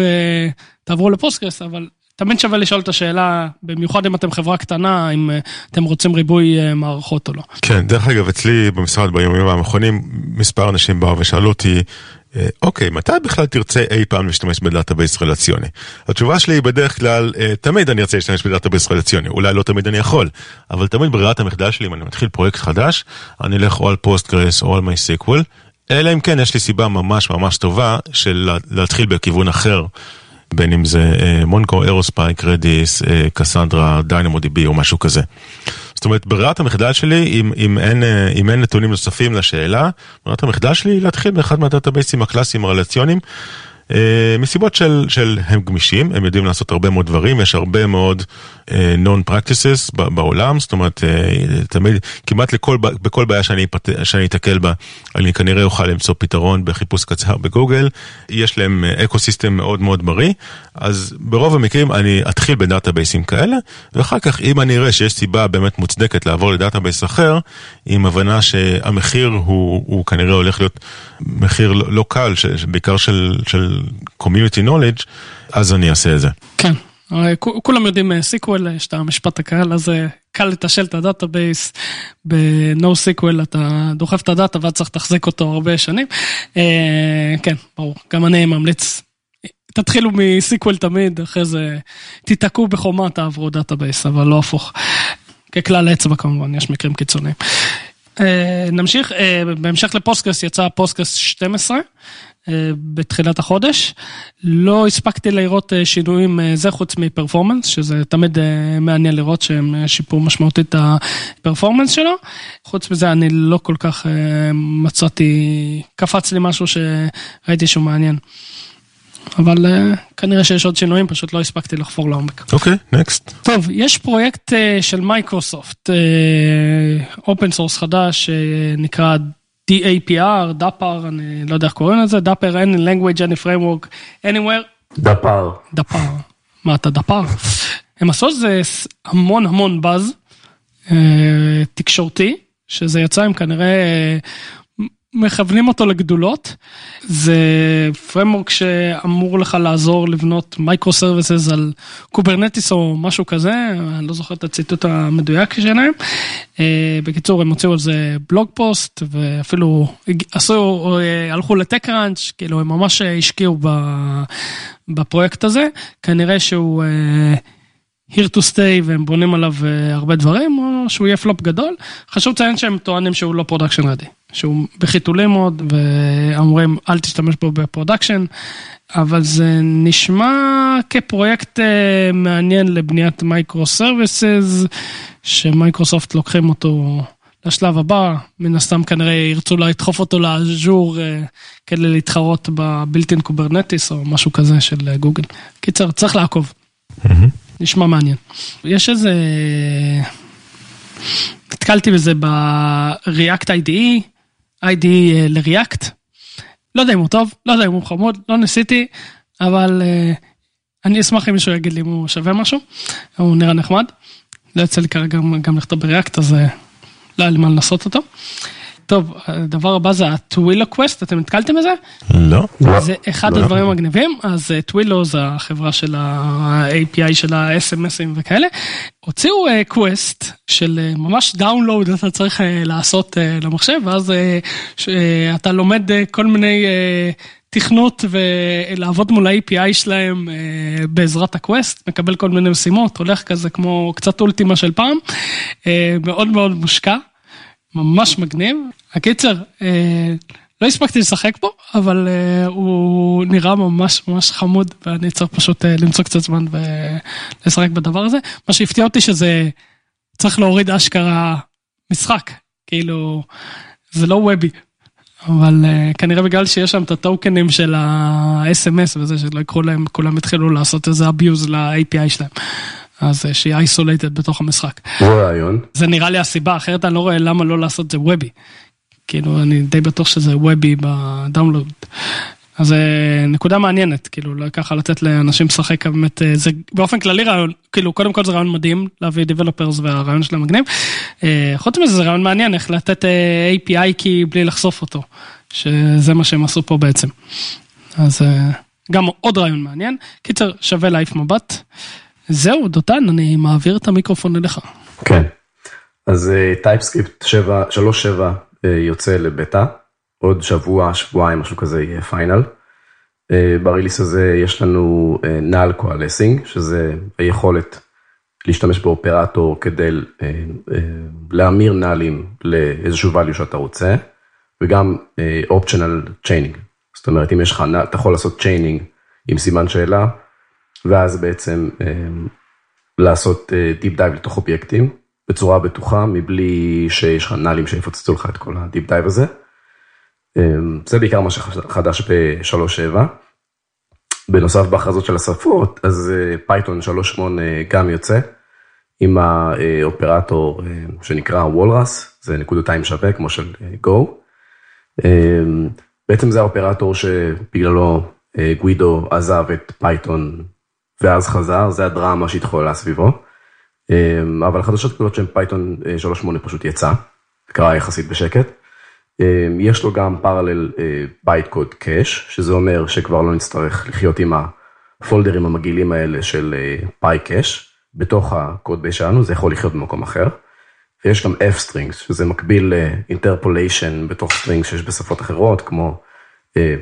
ותעברו ל Postgres, אבל תמיד שווה לשאול את השאלה, במיוחד אם אתם חברה קטנה, אם אה, אתם רוצים ריבוי אה, מערכות או לא. כן, דרך אגב, אצלי במשרד ביומים האחרונים, מספר אנשים באו ושאלו אותי, אה, אוקיי, מתי בכלל תרצה אי פעם להשתמש ב database רלציוני? התשובה שלי היא בדרך כלל, תמיד אני ארצה להשתמש ב database רלציוני, אולי לא תמיד אני יכול, אבל תמיד ברירת המחדל שלי, אם אני מתחיל פרויקט חדש, אני אלך או על Postgres או על MySQL, אלא אם כן יש לי סיבה ממש ממש טובה של להתחיל בכיוון אחר. בין אם זה Mongo, Aerospike, Redis, Cassandra, DynamoDB או משהו כזה. זאת אומרת, ברירת המחדל שלי, אם, אם, אין, אם אין נתונים נוספים לשאלה, ברירת המחדל שלי היא להתחיל באחד מהדאטאבייסים הקלאסיים הרלציוניים. אה, מסיבות של, של הם גמישים, הם יודעים לעשות הרבה מאוד דברים, יש הרבה מאוד אה, known practices בעולם, זאת אומרת, אה, תמיד, כמעט לכל, בכל בעיה שאני, שאני אתקל בה, אני כנראה אוכל למצוא פתרון בחיפוש קצר בגוגל, יש להם ecosystem מאוד מאוד בריא, אז ברוב המקרים אני אתחיל בדאטאבייסים כאלה, ואחר כך אם אני אראה שיש סיבה באמת מוצדקת לעבור ל database אחר, עם הבנה שהמחיר הוא, הוא כנראה הולך להיות מחיר לא, לא קל, בעיקר של, של community knowledge, אז אני אעשה את זה. כן, כולם יודעים SQL, יש את המשפט הקהל הזה, קל לתשאל את ה database, ב-No SQL אתה דוחף את ה data ואז צריך לתחזק אותו הרבה שנים. כן, ברור, גם אני ממליץ. תתחילו מ SQL תמיד, אחרי זה תיתקעו בחומה, תעברו database, אבל לא הפוך. ככלל אצבע כמובן, יש מקרים קיצוניים. נמשיך, בהמשך ל Postgres יצא Postgres 12. בתחילת החודש. לא הספקתי לראות שינויים זה חוץ מ performance, שזה תמיד מעניין לראות שהם שיפרו משמעותית את ה performance שלו. חוץ מזה אני לא כל כך מצאתי, קפץ לי משהו שראיתי שהוא מעניין. אבל אה, כנראה שיש עוד שינויים, פשוט לא הספקתי לחפור לעומק. אוקיי, okay, next. טוב, יש פרויקט אה, של מייקרוסופט, open אה, source חדש, שנקרא DAPR, Dapr, אני לא יודע איך קוראים לזה, Dapr, any language, any framework, anywhere. Dapr. Dapr. מה אתה Dapr? הם עשו איזה המון המון באז אה, תקשורתי, שזה יצא עם כנראה אה, מכוונים אותו לגדולות. זה framework שאמור לך לעזור לבנות micro services על Kubernetes או משהו כזה, אני לא זוכר את הציטוט המדויק שלהם. בקיצור, הם הוציאו על זה blog post ואפילו עשו, הלכו ל TechCrunch, כאילו הם ממש השקיעו בפרויקט הזה, כנראה שהוא... here to stay והם בונים עליו הרבה דברים או שהוא יהיה פלופ גדול. חשוב לציין שהם טוענים שהוא לא production ready, שהוא בחיתולים עוד ואומרים אל תשתמש בו ב production, אבל זה נשמע כפרויקט מעניין לבניית micro services, ש Microsoft לוקחים אותו לשלב הבא, מן הסתם כנראה ירצו לדחוף אותו ל Azure כדי להתחרות ב built-in Kubernetes או משהו כזה של גוגל. קיצר, צריך לעקוב. נשמע מעניין. יש איזה... נתקלתי בזה ב-React IDE, IDE ל-React. לא יודע אם הוא טוב, לא יודע אם הוא חמוד, לא ניסיתי, אבל אה, אני אשמח אם מישהו יגיד לי אם הוא שווה משהו, הוא נראה נחמד. לא יוצא לי כרגע גם, לכתוב ב React, אז אה, לא היה לי מה לנסות אותו. טוב, הדבר הבא זה ה TwilioQuest, אתם נתקלתם בזה? לא. זה אחד לא. הדברים המגניבים, אז Twilio זה החברה של ה-API של ה-SMSים וכאלה. הוציאו quest אה, של אה, ממש download אתה צריך אה, לעשות אה, למחשב, ואז uh, אתה לומד uh, כל מיני uh, תכנות ולעבוד מול ה-API שלהם uh, בעזרת הקווסט, מקבל כל מיני משימות, הולך כזה כמו קצת אולטימה של פעם, uh, מאוד מאוד מושקע. ממש מגניב. הקיצר, אה, לא הספקתי לשחק בו, אבל אה, הוא נראה ממש ממש חמוד, ואני צריך פשוט אה, למצוא קצת זמן ולשחק בדבר הזה. מה שהפתיע אותי שזה צריך להוריד אשכרה משחק, כאילו, זה לא וובי. אבל אה, כנראה בגלל שיש שם את הטוקנים של ה-SMS וזה שלא יקחו להם, כולם התחילו לעשות איזה abuse ל-API שלהם. אז שהיא isolated בתוך המשחק. הוא רעיון. זה נראה לי הסיבה, אחרת אני לא רואה למה לא לעשות זה וובי. כאילו, אני די בטוח שזה וובי ב download. אז זה נקודה מעניינת, כאילו, ככה לתת לאנשים לשחק באמת, אה, זה באופן כללי רעיון, כאילו, קודם כל זה רעיון מדהים להביא developers והרעיון שלהם מגניב. אה, חוץ מזה זה רעיון מעניין איך לתת אה, API key בלי לחשוף אותו, שזה מה שהם עשו פה בעצם. אז גם עוד רעיון מעניין. קיצר, שווה להעיף מבט. זהו, דותן, אני מעביר את המיקרופון אליך. כן, אז TypeScript 3.7 יוצא לבטא, עוד שבוע, שבועיים, משהו כזה יהיה final. ב release הזה יש לנו null coalescing, שזה היכולת להשתמש באופרטור כדי להמיר נאלים לאיזשהו value שאתה רוצה, וגם optional chaining. זאת אומרת, אם יש לך, אתה יכול לעשות chaining עם סימן שאלה, ואז בעצם לעשות deep dive לתוך אובייקטים בצורה בטוחה מבלי שיש לך נאלים שיפוצצו לך את כל ה deep dive הזה. זה בעיקר מה שחדש ב-3.7. בנוסף בהכרזות של השפות אז Python 3.8 גם יוצא עם האופרטור שנקרא walrus זה נקודתיים שווה כמו של go. בעצם זה האופרטור שבגללו גווידו עזב את Python ואז חזר, זה הדרמה שהתחוללה סביבו. אמ, אבל חדשות גדולות של Python 3.8 פשוט יצא, קרה יחסית בשקט. אמ, יש לו גם parallel bytecode cache, שזה אומר שכבר לא נצטרך לחיות עם הפולדרים המגעילים האלה של pycache, בתוך ה code base שלנו, זה יכול לחיות במקום אחר. ויש גם f-strings, שזה מקביל ל interpolation בתוך strings שיש בשפות אחרות, כמו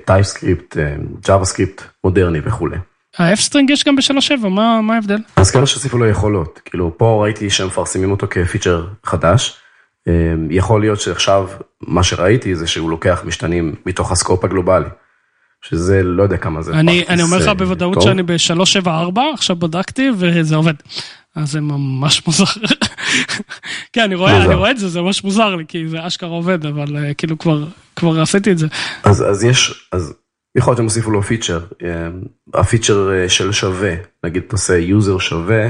TypeScript, JavaScript מודרני וכולי. ה f-string יש גם ב-3.7, מה, מה ההבדל? אז כנראה שהוסיפו לו יכולות, כאילו פה ראיתי שהם מפרסמים אותו כפיצ'ר חדש. אמ, יכול להיות שעכשיו מה שראיתי זה שהוא לוקח משתנים מתוך ה scope הגלובלי. שזה לא יודע כמה זה. אני, אני אומר לך בוודאות שאני ב-374, עכשיו בדקתי וזה עובד. אז זה ממש מוזר. כן, אני רואה, אני רואה את זה, זה ממש מוזר לי, כי זה אשכרה עובד, אבל אה, כאילו כבר, כבר עשיתי את זה. אז, אז יש, אז יכול להיות שהם הוסיפו לו פיצ'ר, הפיצ'ר אה, של שווה, נגיד אתה עושה user שווה,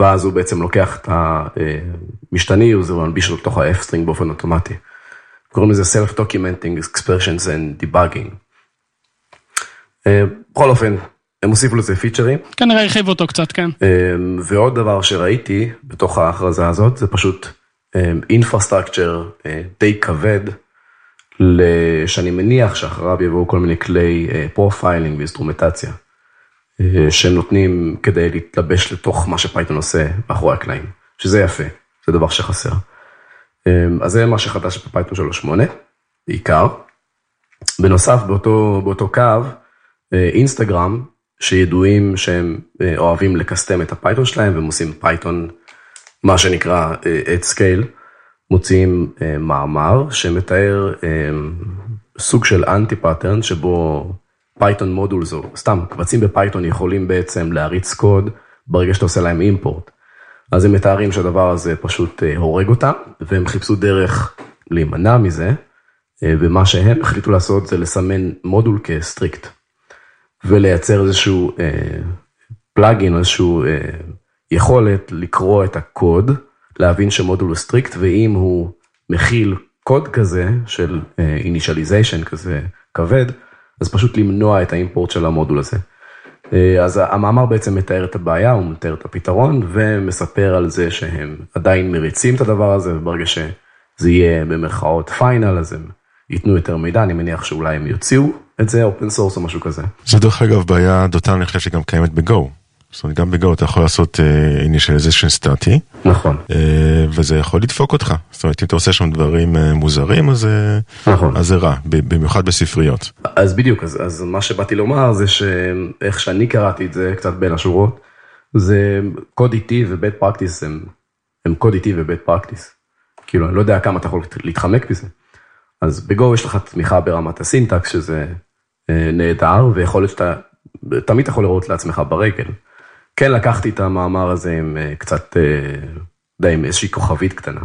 ואז הוא בעצם לוקח את המשתני user ומלביש אותו לתוך ה-F-string באופן אוטומטי. קוראים לזה Self-Documenting Expressions and Debugging. אה, בכל אופן, הם הוסיפו לזה פיצ'רים. כנראה הרחיבו אותו קצת, כן. אה, ועוד דבר שראיתי בתוך ההכרזה הזאת, זה פשוט infrastructure די כבד. שאני מניח שאחריו יבואו כל מיני כלי profiling אה, ואינסטרומנטציה, אה, שנותנים כדי להתלבש לתוך מה ש Python עושה מאחורי הקלעים, שזה יפה, זה דבר שחסר. אה, אז זה מה שחדש ב Python 3.8, בעיקר. בנוסף, באותו, באותו קו, אינסטגרם, שידועים שהם אוהבים לקסטם את ה Python שלהם, והם עושים Python, מה שנקרא at scale. מוציאים אה, מאמר שמתאר אה, סוג של anti pattern שבו Python modules או סתם קבצים ב Python יכולים בעצם להריץ קוד ברגע שאתה עושה להם import. אז הם מתארים שהדבר הזה פשוט הורג אותם, והם חיפשו דרך להימנע מזה, ומה שהם החליטו לעשות זה לסמן מודול כ strict, ולייצר איזשהו plugin או איזשהו יכולת לקרוא את הקוד, להבין שמודול הוא strict, ואם הוא מכיל קוד כזה של initialization כזה כבד, אז פשוט למנוע את ה import של המודול הזה. אז המאמר בעצם מתאר את הבעיה, הוא מתאר את הפתרון ומספר על זה שהם עדיין מריצים את הדבר הזה וברגע שזה יהיה במרכאות final אז הם ייתנו יותר מידע, אני מניח שאולי הם יוציאו את זה open source או משהו כזה. זה דרך אגב בעיה דותן אני חושב שגם קיימת ב Go. זאת אומרת גם ב Go אתה יכול לעשות initialization סטטי. נכון. וזה יכול לדפוק אותך. זאת אומרת אם אתה עושה שם דברים מוזרים אז, נכון. אז זה רע, במיוחד בספריות. אז בדיוק, אז, אז מה שבאתי לומר זה שאיך שאני קראתי את זה קצת בין השורות, זה קוד איטי ובית פרקטיס הם, הם קוד איטי ובית פרקטיס. כאילו אני לא יודע כמה אתה יכול להתחמק בזה. אז בגו יש לך תמיכה ברמת הסינטקס שזה נהדר ויכול להיות שאתה תמיד יכול לירות לעצמך ברגל. כן לקחתי את המאמר הזה עם קצת, די עם איזושהי כוכבית קטנה.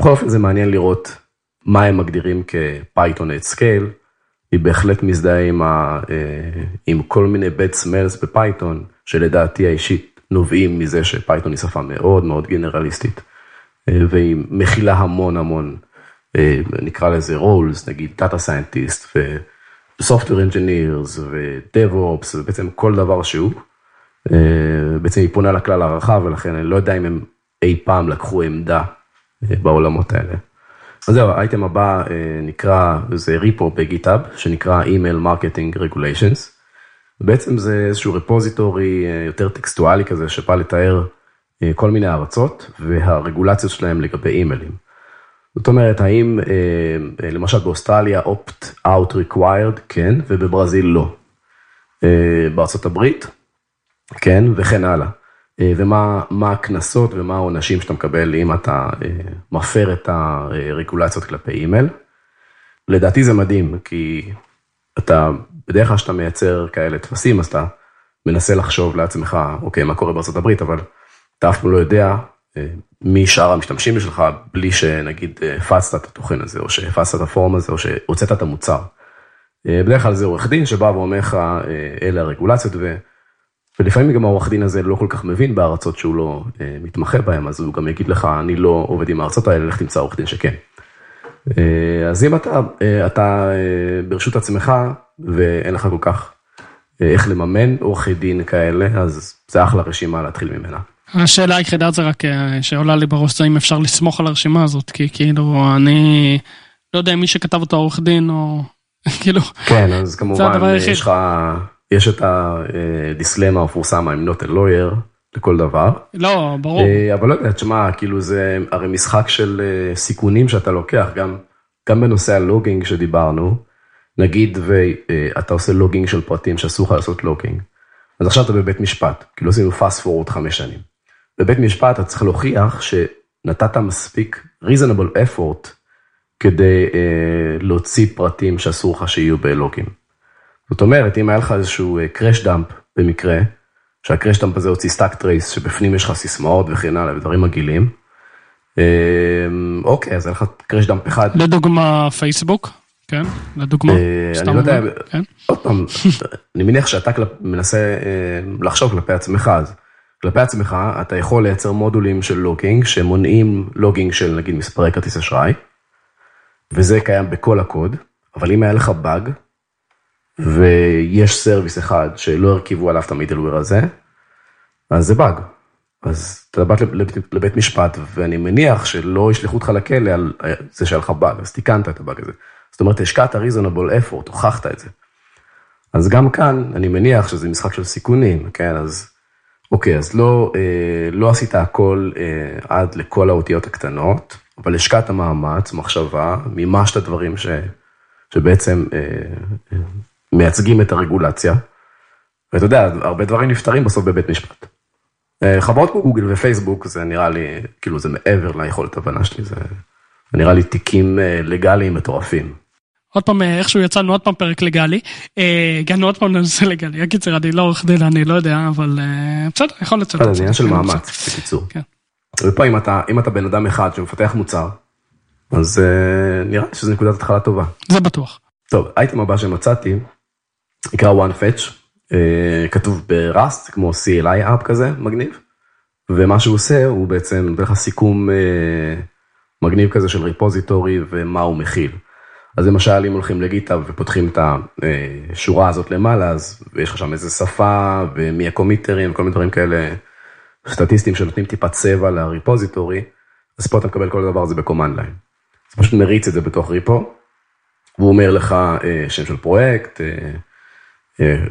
בכל אופן זה מעניין לראות מה הם מגדירים כ Python at scale. היא בהחלט מזדהה עם, ה, עם כל מיני bad smells ב Python, שלדעתי האישית נובעים מזה ש Python היא שפה מאוד מאוד גנרליסטית. והיא מכילה המון המון, נקרא לזה roles, נגיד Data Scientist ו-Software Engineers ו-DevOps ובעצם כל דבר שהוא. בעצם היא פונה לכלל הרחב ולכן אני לא יודע אם הם אי פעם לקחו עמדה בעולמות האלה. אז זהו, האייטם הבא נקרא, זה ריפו בגיטאב שנקרא Email Marketing Regulations. בעצם זה איזשהו רפוזיטורי יותר טקסטואלי כזה שבא לתאר כל מיני ארצות והרגולציות שלהם לגבי אימיילים. זאת אומרת, האם למשל באוסטרליה opt-out required כן ובברזיל לא. בארצות הברית כן, וכן הלאה. ומה הקנסות ומה העונשים שאתה מקבל אם אתה מפר את הרגולציות כלפי אימייל. לדעתי זה מדהים, כי אתה, בדרך כלל כשאתה מייצר כאלה טפסים, אז אתה מנסה לחשוב לעצמך, אוקיי, מה קורה הברית, אבל אתה אף פעם לא יודע מי שאר המשתמשים שלך, בלי שנגיד הפצת את התוכן הזה, או שהפצת את הפורום הזה, או שהוצאת את המוצר. בדרך כלל זה עורך דין שבא ואומר לך, אלה הרגולציות, ו... ולפעמים גם העורך דין הזה לא כל כך מבין בארצות שהוא לא אה, מתמחה בהם, אז הוא גם יגיד לך, אני לא עובד עם הארצות האלה, לך תמצא עורך דין שכן. אה, אז אם אתה, אה, אתה ברשות עצמך ואין לך כל כך איך לממן עורכי דין כאלה, אז זה אחלה רשימה להתחיל ממנה. השאלה היחידה זה רק שעולה לי בראש זה אם אפשר לסמוך על הרשימה הזאת, כי כאילו אני לא יודע מי שכתב אותו עורך דין או כאילו, כן, אז כמובן יש לך... יש את הדיסלמה המפורסם, I'm not a lawyer, לכל דבר. לא, ברור. אבל לא יודע, תשמע, כאילו זה הרי משחק של סיכונים שאתה לוקח, גם, גם בנושא הלוגינג שדיברנו, נגיד ואתה עושה לוגינג של פרטים שאסור לך לעשות לוגינג, אז עכשיו אתה בבית משפט, כאילו עשינו fast forward חמש שנים. בבית משפט אתה צריך להוכיח שנתת מספיק reasonable effort כדי להוציא פרטים שאסור לך שיהיו ב logging. זאת אומרת, אם היה לך איזשהו crash dump במקרה, שה crash dump הזה הוציא stack trace, שבפנים יש לך סיסמאות וכן הלאה ודברים מגעילים, אוקיי, אז היה לך קראש דאמפ אחד. לדוגמה פייסבוק, כן, לדוגמה. אני לא יודע, עוד פעם, אני מניח שאתה מנסה לחשוב כלפי עצמך, אז כלפי עצמך אתה יכול לייצר מודולים של logging, שמונעים logging של נגיד מספרי כרטיס אשראי, וזה קיים בכל הקוד, אבל אם היה לך באג, ויש service אחד שלא הרכיבו עליו את ה middleware הזה, אז זה באג. אז אתה באת לבית משפט, ואני מניח שלא ישלחו אותך לכלא על זה שהיה לך באג, אז תיקנת את הבאג הזה. זאת אומרת, השקעת reasonable effort, הוכחת את זה. אז גם כאן, אני מניח שזה משחק של סיכונים, כן, אז אוקיי, אז לא, לא עשית הכל עד לכל האותיות הקטנות, אבל השקעת מאמץ, מחשבה, מימשת דברים ש, שבעצם מייצגים את הרגולציה. ואתה יודע, הרבה דברים נפתרים בסוף בבית משפט. חברות כמו גוגל ופייסבוק זה נראה לי, כאילו זה מעבר ליכולת הבנה שלי, זה נראה לי תיקים לגאליים מטורפים. עוד פעם, איכשהו יצאנו עוד פעם פרק לגאלי, הגענו עוד פעם לנושא לגאלי, הקיצר, אני לא עורך דין, אני לא יודע, אבל בסדר, יכול לצאת. זה עניין של מאמץ, בקיצור. ופה אם אתה, אם אתה בן אדם אחד שמפתח מוצר, אז נראה לי שזו נקודת התחלה טובה. זה בטוח. טוב, האייטם הבא שמצאתי, נקרא OneFetch, uh, כתוב בראסט, כמו CLI אפ כזה, מגניב, ומה שהוא עושה, הוא בעצם נותן לך סיכום uh, מגניב כזה של ריפוזיטורי ומה הוא מכיל. אז למשל, אם הולכים לגיטאב ופותחים את השורה הזאת למעלה, אז יש לך שם איזה שפה, ומי הקומיטרים, וכל מיני דברים כאלה, סטטיסטים שנותנים טיפה צבע ל repository, אז פה אתה מקבל כל הדבר הזה ב command line. אז פשוט מריץ את זה בתוך repo, והוא אומר לך אה, שם של פרויקט, אה, אה,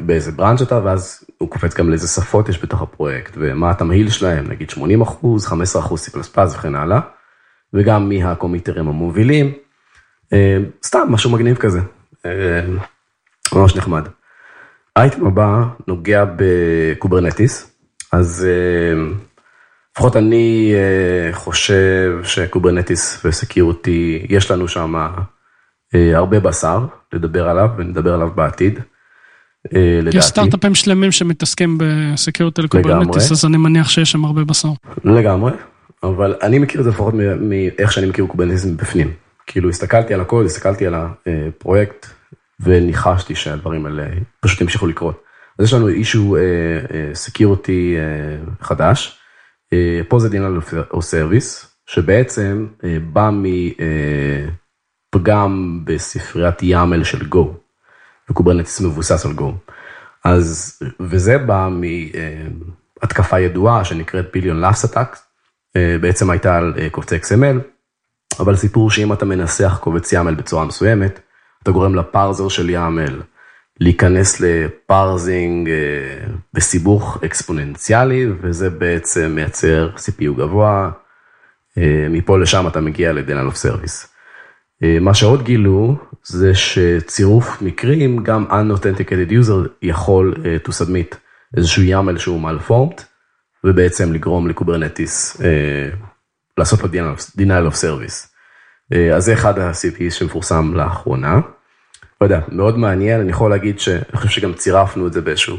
באיזה branch אתה, ואז הוא קופץ גם לאיזה שפות יש בתוך הפרויקט, ומה התמהיל שלהם, נגיד 80 אחוז, 15 אחוז C++ וכן הלאה, וגם מי הקומיטרים המובילים, סתם משהו מגניב כזה, ממש נחמד. האייטם הבא נוגע ב Kubernetes, אז לפחות אני חושב ש Kubernetes ו security, יש לנו שם הרבה בשר לדבר עליו ונדבר עליו בעתיד. לדעתי. יש סטארט-אפים שלמים שמתעסקים ב security ל Kubernetes, אז אני מניח שיש שם הרבה בשר. לגמרי, אבל אני מכיר את זה לפחות מאיך שאני מכיר Kubernetes מבפנים. כאילו הסתכלתי על הכל, הסתכלתי על הפרויקט וניחשתי שהדברים האלה פשוט ימשיכו לקרות. אז יש לנו issue security חדש, פה זה denial of service, שבעצם בא מפגם בספריית YAML של Go, ו Kubernetes מבוסס על Go. אז, וזה בא מהתקפה ידועה שנקראת ביליון לאפס אטאק, בעצם הייתה על קובצי XML, אבל סיפור שאם אתה מנסח קובץ YAML בצורה מסוימת, אתה גורם לפארזר של YAML להיכנס לפארזינג בסיבוך אקספוננציאלי, וזה בעצם מייצר CPU גבוה, מפה לשם אתה מגיע ל-Denial of Service. מה שעוד גילו זה שצירוף מקרים, גם Unauthenticated User יכול to submit איזשהו YAML שהוא malformed, ובעצם לגרום ל Kubernetes לעשות לו denial of service. אז זה אחד ה-CVEs שמפורסם לאחרונה. לא יודע, מאוד מעניין, אני יכול להגיד שאני חושב שגם צירפנו את זה באיזשהו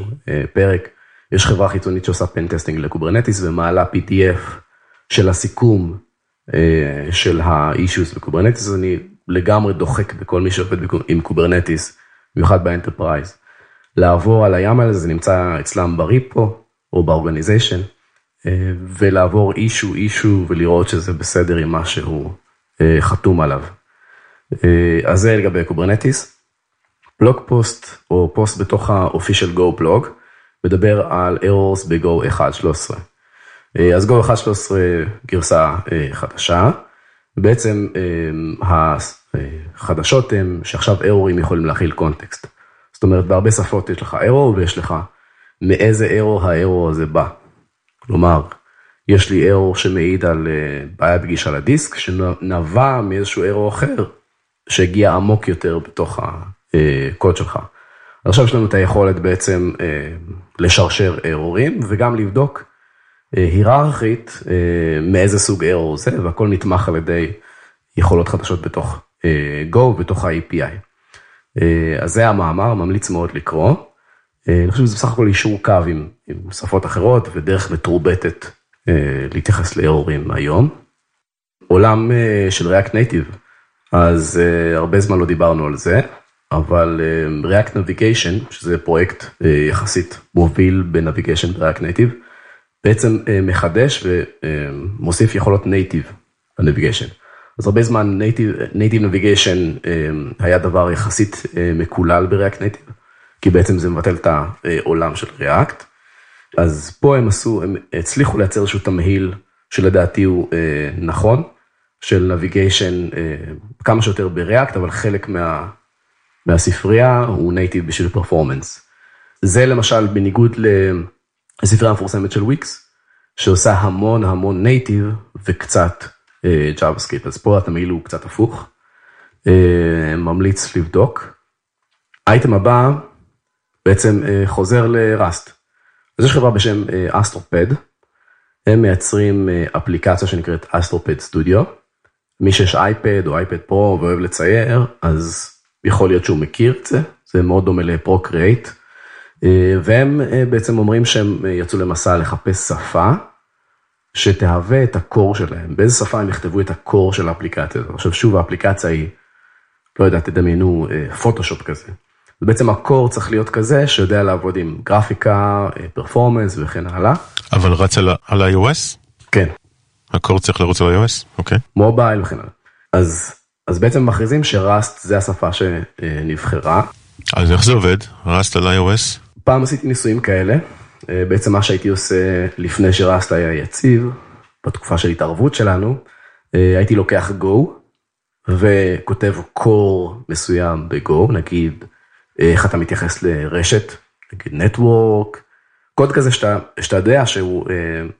פרק. יש חברה חיצונית שעושה pen testing ל Kubernetes ומעלה PDF של הסיכום של ה-issues ב Kubernetes, אז אני לגמרי דוחק בכל מי שעובד עם Kubernetes, במיוחד ב enterprise. לעבור על ה-YAML הזה, זה נמצא אצלם ב repo או ב organization. ולעבור אישו אישו ולראות שזה בסדר עם מה שהוא חתום עליו. אז זה לגבי Kubernetes. blog post או פוסט בתוך ה-official Go blog מדבר על errors ב-Go 1.13. אז Go 1.13 גרסה חדשה, בעצם החדשות הן שעכשיו ארורים יכולים להכיל קונטקסט. זאת אומרת בהרבה שפות יש לך error ויש לך מאיזה error ה-error הזה בא. כלומר, יש לי error שמעיד על בעיית גישה לדיסק, שנבע מאיזשהו error אחר, שהגיע עמוק יותר בתוך הקוד שלך. עכשיו יש לנו את היכולת בעצם לשרשר ארורים, וגם לבדוק היררכית מאיזה סוג error זה, והכל נתמך על ידי יכולות חדשות בתוך Go, בתוך ה-API. אז זה המאמר, ממליץ מאוד לקרוא. אני חושב שזה בסך הכל אישור קו עם, עם שפות אחרות ודרך מתורבתת אה, להתייחס לארורים היום. עולם אה, של React Native, אז אה, הרבה זמן לא דיברנו על זה, אבל אה, React Navigation, שזה פרויקט אה, יחסית מוביל בנביגיישן ב-React Native, בעצם אה, מחדש ומוסיף יכולות Native בנביגיישן. אז הרבה זמן Native Navigation אה, היה דבר יחסית אה, מקולל ב-React Native. כי בעצם זה מבטל את העולם של React. אז פה הם עשו, הם הצליחו לייצר איזשהו תמהיל שלדעתי הוא אה, נכון, של navigation אה, כמה שיותר ב-React, אבל חלק מה, מהספרייה הוא נייטיב בשביל פרפורמנס. זה למשל בניגוד לספרייה המפורסמת של וויקס, שעושה המון המון native וקצת אה, JavaScript, אז פה התמהיל הוא קצת הפוך. אה, ממליץ לבדוק. האייטם הבא בעצם חוזר ל Rust. אז יש חברה בשם Astropad, הם מייצרים אפליקציה שנקראת Astropad Studio. מי שיש אייפד או אייפד פרו ואוהב לצייר, אז יכול להיות שהוא מכיר את זה, זה מאוד דומה לפרו-קריאייט. והם בעצם אומרים שהם יצאו למסע לחפש שפה שתהווה את הקור שלהם, באיזה שפה הם יכתבו את הקור של האפליקציה הזאת. עכשיו שוב, האפליקציה היא, לא יודע, תדמיינו, פוטושופ כזה. ובעצם הקור צריך להיות כזה שיודע לעבוד עם גרפיקה, פרפורמנס וכן הלאה. אבל רץ על, על iOS? כן. הקור צריך לרוץ על iOS? אוקיי. מובייל וכן הלאה. אז, אז בעצם מכריזים שראסט זה השפה שנבחרה. אז איך זה עובד? ראסט על iOS? פעם עשיתי ניסויים כאלה. בעצם מה שהייתי עושה לפני שראסט היה יציב, בתקופה של התערבות שלנו, הייתי לוקח Go וכותב קור מסוים ב-Go, נגיד איך אתה מתייחס לרשת, נגיד נטוורק, קוד כזה שאתה, שאתה יודע שהוא,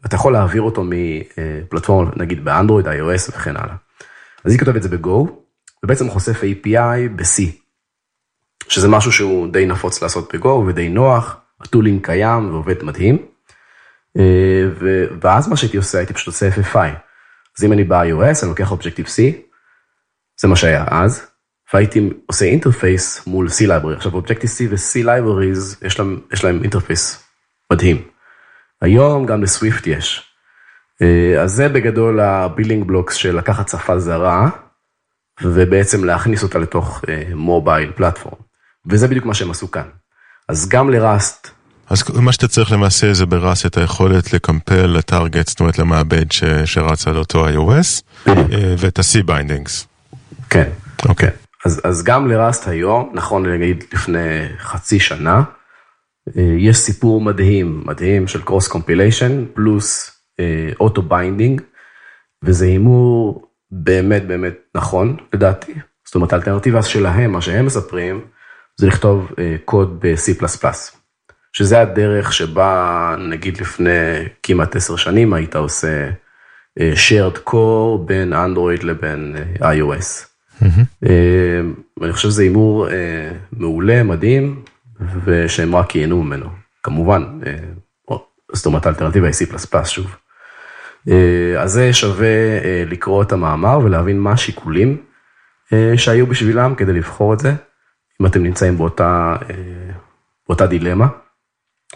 אתה יכול להעביר אותו מפלטפורמה, נגיד באנדרואיד, iOS וכן הלאה. אז היא כותבת את זה ב-Go, ובעצם חושף API ב-C, שזה משהו שהוא די נפוץ לעשות ב-Go ודי נוח, ה tooling קיים ועובד מדהים. ואז מה שהייתי עושה, הייתי פשוט עושה FFI. אז אם אני ב-iOS, אני לוקח Objective C, זה מה שהיה אז, והייתי עושה interface מול C library. עכשיו Objective C ו-C libraries, יש יש להם interface מדהים. היום גם ל Swift יש. אז זה בגדול ה building blocks של לקחת שפה זרה, ובעצם להכניס אותה לתוך mobile platform. וזה בדיוק מה שהם עשו כאן. אז גם ל Rust. אז מה שאתה צריך למעשה זה ב Rust את היכולת לקמפל ל target, זאת אומרת למעבד ש, שרץ על אותו iOS, ואת ה-C bindings. כן, אוקיי. אז, אז גם ל Rust היום, נכון להגיד לפני חצי שנה, יש סיפור מדהים, מדהים של cross compilation פלוס auto binding, וזה הימור באמת באמת נכון לדעתי. זאת אומרת האלטרנטיבה שלהם, מה שהם מספרים, זה לכתוב קוד ב-C++, שזה הדרך שבה נגיד לפני כמעט עשר שנים היית עושה shared core בין אנדרואיד לבין iOS. Mm-hmm. אני חושב שזה הימור מעולה, מדהים, ושהם רק ייהנו ממנו. כמובן, זאת אומרת האלטרנטיבה היא C++ שוב. אז זה שווה לקרוא את המאמר ולהבין מה השיקולים שהיו בשבילם כדי לבחור את זה. אם אתם נמצאים באותה, באותה דילמה.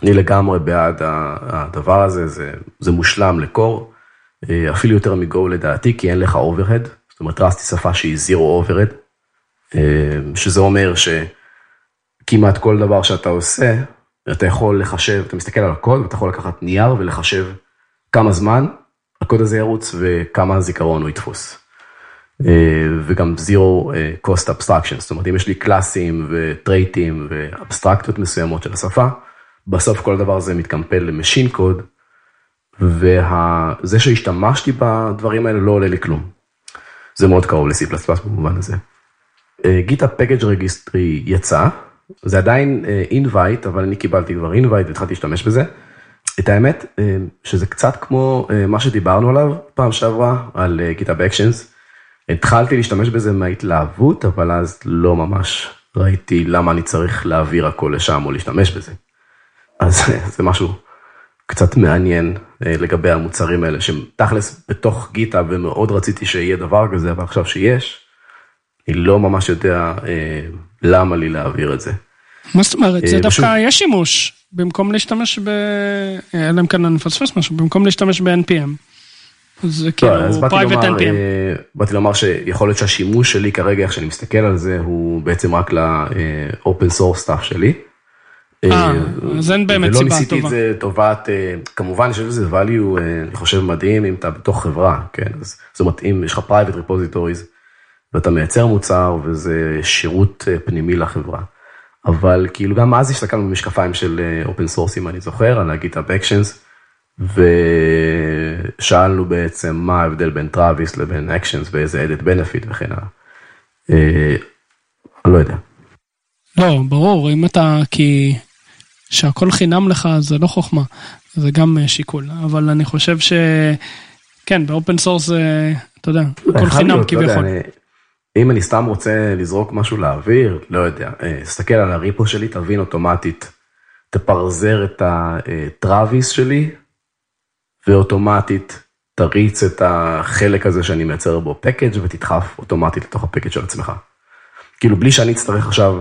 אני לגמרי בעד הדבר הזה, זה, זה מושלם ל core, אפילו יותר מ Go לדעתי, כי אין לך overhead, זאת אומרת Rust שפה שהיא zero overhead, שזה אומר שכמעט כל דבר שאתה עושה, אתה יכול לחשב, אתה מסתכל על הקוד ואתה יכול לקחת נייר ולחשב כמה זמן הקוד הזה ירוץ וכמה זיכרון הוא יתפוס. וגם zero cost abstraction, זאת אומרת אם יש לי קלאסים וטרייטים ואבסטרקטיות מסוימות של השפה, בסוף כל דבר זה מתקמפל ל machine code, וזה שהשתמשתי בדברים האלה לא עולה לי כלום. זה מאוד קרוב ל-C++ במובן הזה. GitHub Package Registry יצא, זה עדיין invite, אבל אני קיבלתי כבר invite והתחלתי להשתמש בזה. את האמת שזה קצת כמו מה שדיברנו עליו פעם שעברה על GitHub Actions. התחלתי להשתמש בזה מההתלהבות, אבל אז לא ממש ראיתי למה אני צריך להעביר הכל לשם או להשתמש בזה. אז זה משהו קצת מעניין לגבי המוצרים האלה, שהם תכלס בתוך גיטה ומאוד רציתי שיהיה דבר כזה, אבל עכשיו שיש, אני לא ממש יודע למה לי להעביר את זה. מה זאת אומרת? זה דווקא יש שימוש, במקום להשתמש ב... אלא אם כן אני מפספס משהו, במקום להשתמש ב-NPM. זה כאילו private NPM. באתי לומר שיכול להיות שהשימוש שלי כרגע, איך שאני מסתכל על זה, הוא בעצם רק ל-open source stuff שלי. אה, אז אין באמת סיבה טובה. ולא ניסיתי את זה טובת, כמובן יש לזה value, אני חושב מדהים אם אתה בתוך חברה, כן? זאת אומרת, אם יש לך private repositories ואתה מייצר מוצר וזה שירות פנימי לחברה. אבל כאילו גם אז הסתכלנו במשקפיים של open source, אם אני זוכר, על ה-GitHub Actions. ושאלנו בעצם מה ההבדל בין Travis לבין Actions ואיזה added benefit וכן הלאה. אני לא יודע. לא, ברור, אם אתה, כי שהכל חינם לך זה לא חוכמה, זה גם שיקול, אבל אני חושב שכן, ב open source זה, אתה יודע, הכל חינם כביכול. אם אני סתם רוצה לזרוק משהו לאוויר, לא יודע, תסתכל על ה repo שלי, תבין אוטומטית, תפרסר את ה Travis שלי, ואוטומטית תריץ את החלק הזה שאני מייצר בו package ותדחף אוטומטית לתוך ה package של עצמך. כאילו בלי שאני אצטרך עכשיו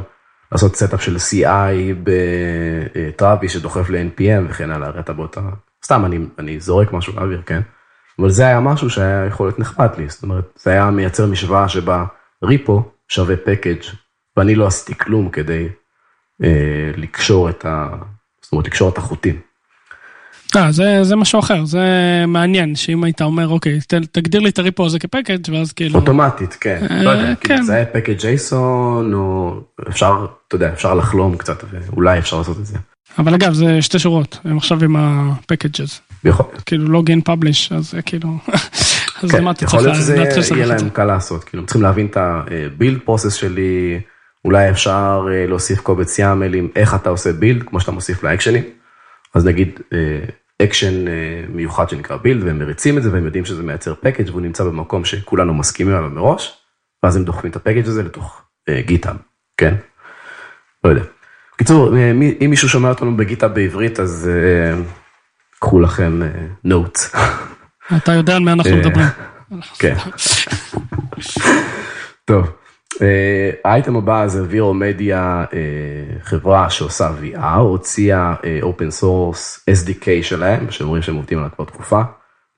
לעשות setup של CI ב Travis שדוחף ל-NPM וכן הלאה, הראית באותה, סתם אני, אני זורק משהו לאוויר, כן? אבל זה היה משהו שהיה יכול להיות נחמד לי, זאת אומרת, זה היה מייצר משוואה שבה repo שווה package ואני לא עשיתי כלום כדי אה, לקשור את ה... זאת אומרת, לקשור את החוטים. אה, זה, זה משהו אחר, זה מעניין, שאם היית אומר, אוקיי, ת, תגדיר לי את ה repo הזה כ package ואז כאילו... אוטומטית, כן. אה, לא יודע, כן. כאילו, זה package JSON, או אפשר, אתה יודע, אפשר לחלום קצת, ואולי אפשר לעשות את זה. אבל אגב, זה שתי שורות, הם עכשיו עם ה packages. יכול להיות. כאילו login publish, אז כאילו... אז כן, למה אתה יכול להיות שזה יהיה? להם קל לעשות, כאילו, צריכים להבין את ה build process שלי, אולי אפשר אה, להוסיף קובץ עם איך אתה עושה build, כמו שאתה מוסיף לאקשנים. אז נגיד אקשן מיוחד שנקרא build, והם מריצים את זה, והם יודעים שזה מייצר package והוא נמצא במקום שכולנו מסכימים עליו מראש, ואז הם דוחפים את ה package הזה לתוך GitHub, כן? לא יודע. בקיצור, אה, אם מישהו שומע אותנו ב GitHub בעברית, אז אה, קחו לכם notes. אתה יודע על מה אנחנו אה, מדברים. כן. טוב, אה, האייטם הבא זה Viro Media, אה, חברה שעושה VR, הוציאה open source SDK שלהם, שאומרים שהם עובדים עליו כבר תקופה,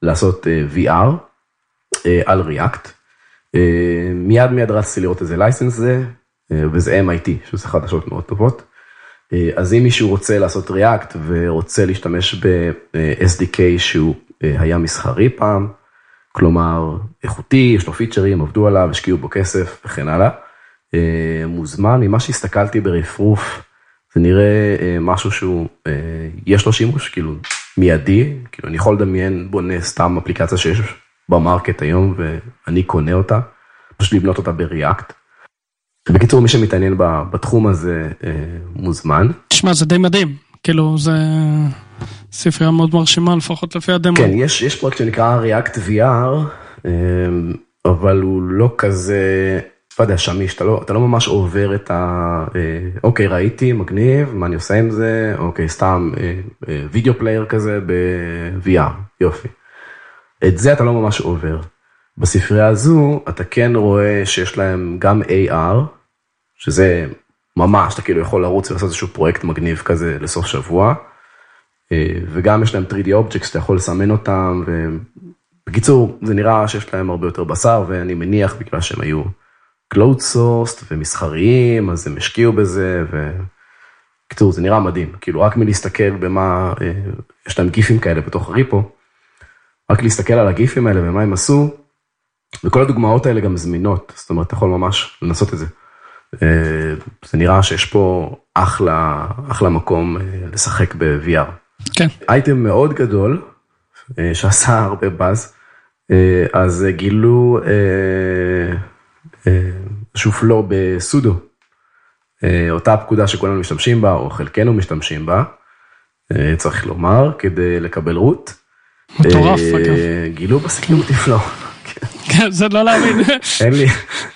לעשות אה, VR אה, על. אה, מיד מיד רצתי לראות איזה license זה, וזה MIT, שזה חדשות מאוד טובות. אז אם מישהו רוצה לעשות React ורוצה להשתמש ב-SDK שהוא היה מסחרי פעם, כלומר איכותי, יש לו פיצ'רים, עבדו עליו, השקיעו בו כסף וכן הלאה, אה, מוזמן, ממה שהסתכלתי ברפרוף, זה נראה אה, משהו שהוא, אה, יש לו שימוש, כאילו מיידי, כאילו אני יכול לדמיין, בונה סתם אפליקציה שיש במרקט היום ואני קונה אותה, פשוט לבנות אותה בריאקט. בקיצור, מי שמתעניין בתחום הזה מוזמן. תשמע, זה די מדהים. כאילו, זה ספרייה מאוד מרשימה, לפחות לפי הדמו. כן, יש, יש פרויקט שנקרא React VR, אה, אבל הוא לא כזה, לא יודע, שמיש, אתה לא, אתה לא ממש עובר את ה... אה, אוקיי, ראיתי, מגניב, מה אני עושה עם זה? אוקיי, סתם אה, אה, video player כזה ב-VR, יופי. את זה אתה לא ממש עובר. בספרייה הזו אתה כן רואה שיש להם גם AR, שזה ממש, אתה כאילו יכול לרוץ ולעשות איזשהו פרויקט מגניב כזה לסוף שבוע, וגם יש להם 3D Objects, אתה יכול לסמן אותם, ובקיצור, זה נראה שיש להם הרבה יותר בשר, ואני מניח בגלל שהם היו cloud sourced ומסחריים, אז הם השקיעו בזה, ובקיצור, זה נראה מדהים, כאילו רק מלהסתכל במה, אה, יש להם גיפים כאלה בתוך הריפו, רק להסתכל על הגיפים האלה ומה הם עשו, וכל הדוגמאות האלה גם זמינות, זאת אומרת, אתה יכול ממש לנסות את זה. אה, זה נראה שיש פה אחלה, אחלה מקום אה, לשחק ב-VR. כן. אייטם מאוד גדול, אה, שעשה הרבה באז, אה, אז גילו אה, אה, איזשהו פלו בסודו, אותה פקודה שכולנו משתמשים בה, או חלקנו משתמשים בה, צריך לומר, כדי לקבל רוט. מטורף, אגב. גילו בסקיוריטי פלו. כן, זה לא להאמין. אין לי,